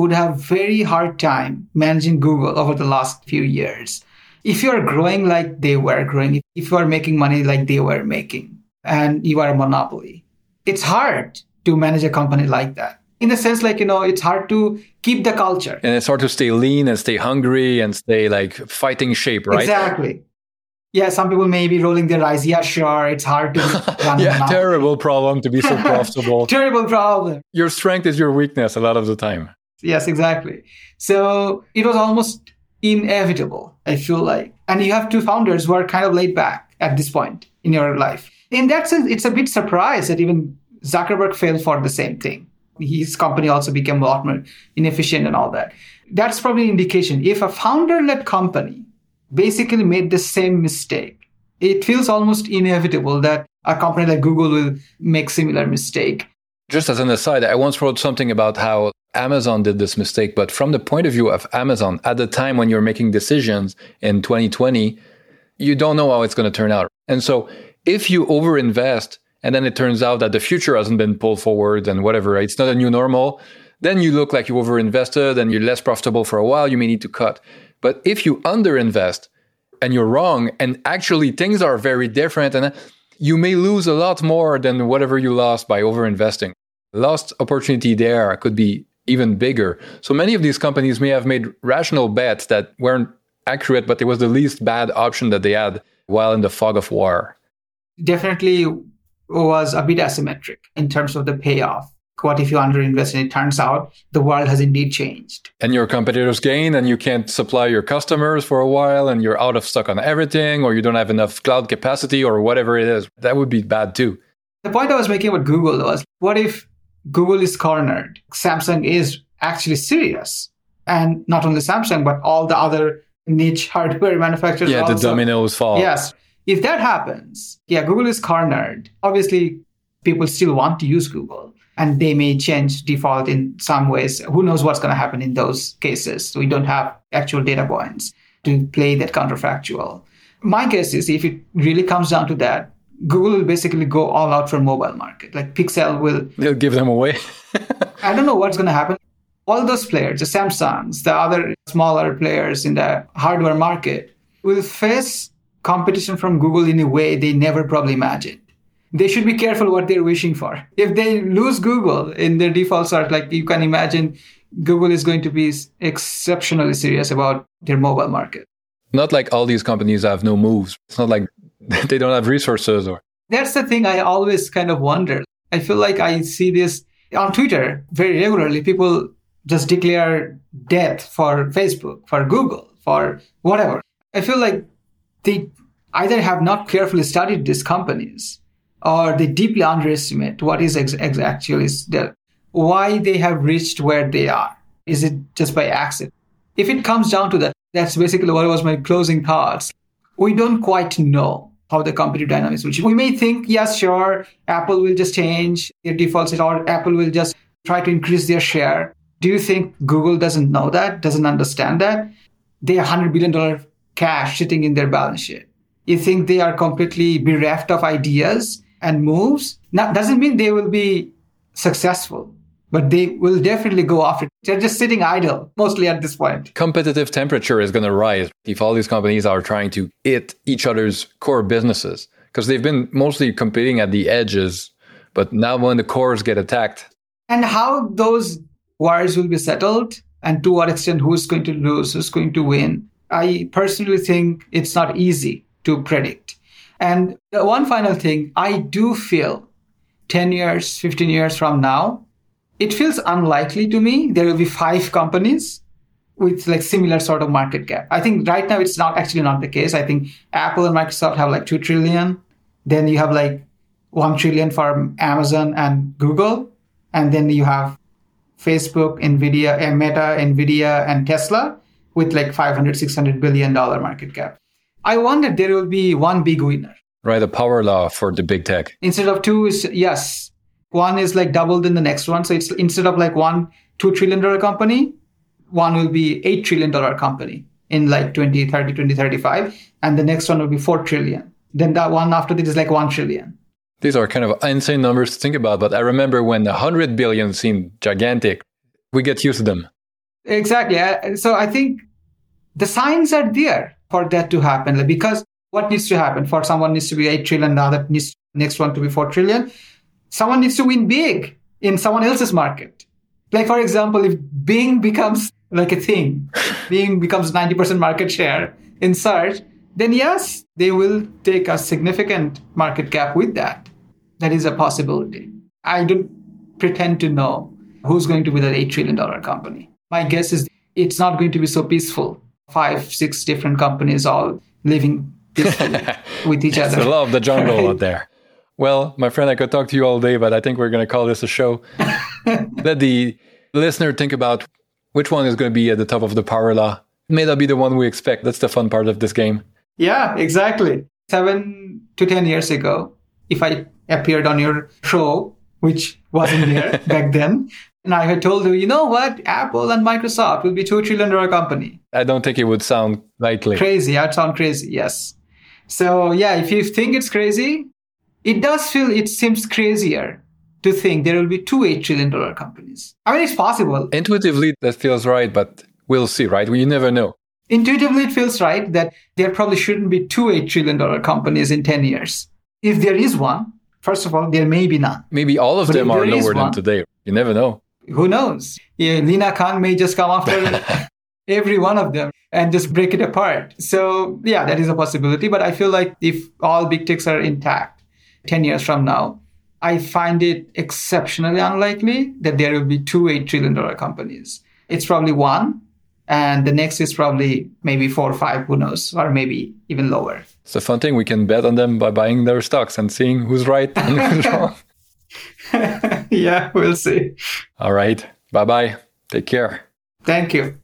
would have very hard time managing Google over the last few years. If you are growing like they were growing, if you are making money like they were making, and you are a monopoly, it's hard to manage a company like that. In the sense, like, you know, it's hard to keep the culture. And it's hard to stay lean and stay hungry and stay like fighting shape, right? Exactly. Yeah, some people may be rolling their eyes. Yeah, sure, it's hard to [laughs] run. yeah, terrible problem to be so [laughs] profitable. terrible problem. Your strength is your weakness a lot of the time. Yes, exactly. So it was almost inevitable, I feel like. And you have two founders who are kind of laid back at this point in your life. In that sense, it's a bit surprised that even Zuckerberg failed for the same thing. His company also became a lot more inefficient and all that. That's probably an indication. If a founder led company basically made the same mistake, it feels almost inevitable that a company like Google will make similar mistake. Just as an aside, I once wrote something about how Amazon did this mistake, but from the point of view of Amazon, at the time when you're making decisions in 2020, you don't know how it's going to turn out. And so if you overinvest and then it turns out that the future hasn't been pulled forward and whatever, it's not a new normal, then you look like you overinvested and you're less profitable for a while, you may need to cut. But if you underinvest and you're wrong and actually things are very different and you may lose a lot more than whatever you lost by overinvesting. Lost opportunity there could be even bigger. So many of these companies may have made rational bets that weren't accurate, but it was the least bad option that they had while in the fog of war. Definitely was a bit asymmetric in terms of the payoff. What if you underinvest and it turns out the world has indeed changed? And your competitors gain and you can't supply your customers for a while and you're out of stock on everything or you don't have enough cloud capacity or whatever it is. That would be bad too. The point I was making with Google was what if Google is cornered? Samsung is actually serious. And not only Samsung, but all the other niche [laughs] hardware manufacturers. Yeah, also. the dominoes fall. Yes. If that happens, yeah, Google is cornered. Obviously, people still want to use Google and they may change default in some ways. Who knows what's going to happen in those cases? We don't have actual data points to play that counterfactual. My guess is if it really comes down to that, Google will basically go all out for mobile market. Like Pixel will. They'll give them away. [laughs] I don't know what's going to happen. All those players, the Samsungs, the other smaller players in the hardware market, will face competition from Google in a way they never probably imagined. They should be careful what they're wishing for. If they lose Google in their default search, like you can imagine, Google is going to be exceptionally serious about their mobile market. Not like all these companies have no moves. It's not like [laughs] they don't have resources or. That's the thing I always kind of wonder. I feel like I see this on Twitter very regularly. People just declare death for Facebook, for Google, for whatever. I feel like they either have not carefully studied these companies or they deeply underestimate what is ex- ex- actually the, why they have reached where they are. Is it just by accident? If it comes down to that, that's basically what was my closing thoughts. We don't quite know how the competitive dynamics will change. We may think, yes, sure, Apple will just change their defaults or Apple will just try to increase their share. Do you think Google doesn't know that, doesn't understand that? They have $100 billion cash sitting in their balance sheet you think they are completely bereft of ideas and moves. That doesn't mean they will be successful, but they will definitely go off it. They're just sitting idle mostly at this point. Competitive temperature is going to rise if all these companies are trying to hit each other's core businesses because they've been mostly competing at the edges. But now when the cores get attacked. And how those wars will be settled and to what extent who's going to lose, who's going to win, I personally think it's not easy to predict. And one final thing, I do feel 10 years, 15 years from now, it feels unlikely to me there will be five companies with like similar sort of market cap. I think right now it's not actually not the case. I think Apple and Microsoft have like 2 trillion. Then you have like 1 trillion for Amazon and Google. And then you have Facebook, Nvidia, eh, Meta, Nvidia, and Tesla with like 500, 600 billion dollar market cap. I wonder there will be one big winner. Right, a power law for the big tech. Instead of two is yes, one is like doubled in the next one. So it's instead of like one two trillion dollar company, one will be eight trillion dollar company in like 2030, 2035, and the next one will be four trillion. Then that one after that is like one trillion. These are kind of insane numbers to think about, but I remember when 100 billion seemed gigantic, we get used to them. Exactly. So I think the signs are there for that to happen because what needs to happen for someone needs to be 8 trillion, the other needs next one to be 4 trillion. Someone needs to win big in someone else's market. Like, for example, if Bing becomes like a thing, [laughs] Bing becomes 90% market share in search, then yes, they will take a significant market cap with that. That is a possibility. I don't pretend to know who's going to be that $8 trillion company. My guess is it's not going to be so peaceful. Five, six different companies all living [laughs] with each other. It's lot of the jungle out there. Well, my friend, I could talk to you all day, but I think we're going to call this a show. [laughs] Let the listener think about which one is going to be at the top of the power law. It may not be the one we expect. That's the fun part of this game. Yeah, exactly. Seven to 10 years ago, if I appeared on your show, which wasn't there [laughs] back then, and I had told you, you know what, Apple and Microsoft will be two trillion dollar company. I don't think it would sound likely. Crazy. I'd sound crazy. Yes. So yeah, if you think it's crazy, it does feel it seems crazier to think there will be two eight trillion dollar companies. I mean, it's possible. Intuitively, that feels right, but we'll see, right? We never know. Intuitively, it feels right that there probably shouldn't be two $8 trillion companies in 10 years. If there is one, first of all, there may be none. Maybe all of but them are lower than today. You never know. Who knows? Yeah, Lina Khan may just come after [laughs] every one of them and just break it apart. So, yeah, that is a possibility. But I feel like if all big techs are intact 10 years from now, I find it exceptionally unlikely that there will be two $8 trillion companies. It's probably one and the next is probably maybe four or five, who knows, or maybe even lower. It's a fun thing. We can bet on them by buying their stocks and seeing who's right and who's [laughs] wrong. yeah, we'll see. All right. Bye bye. Take care. Thank you.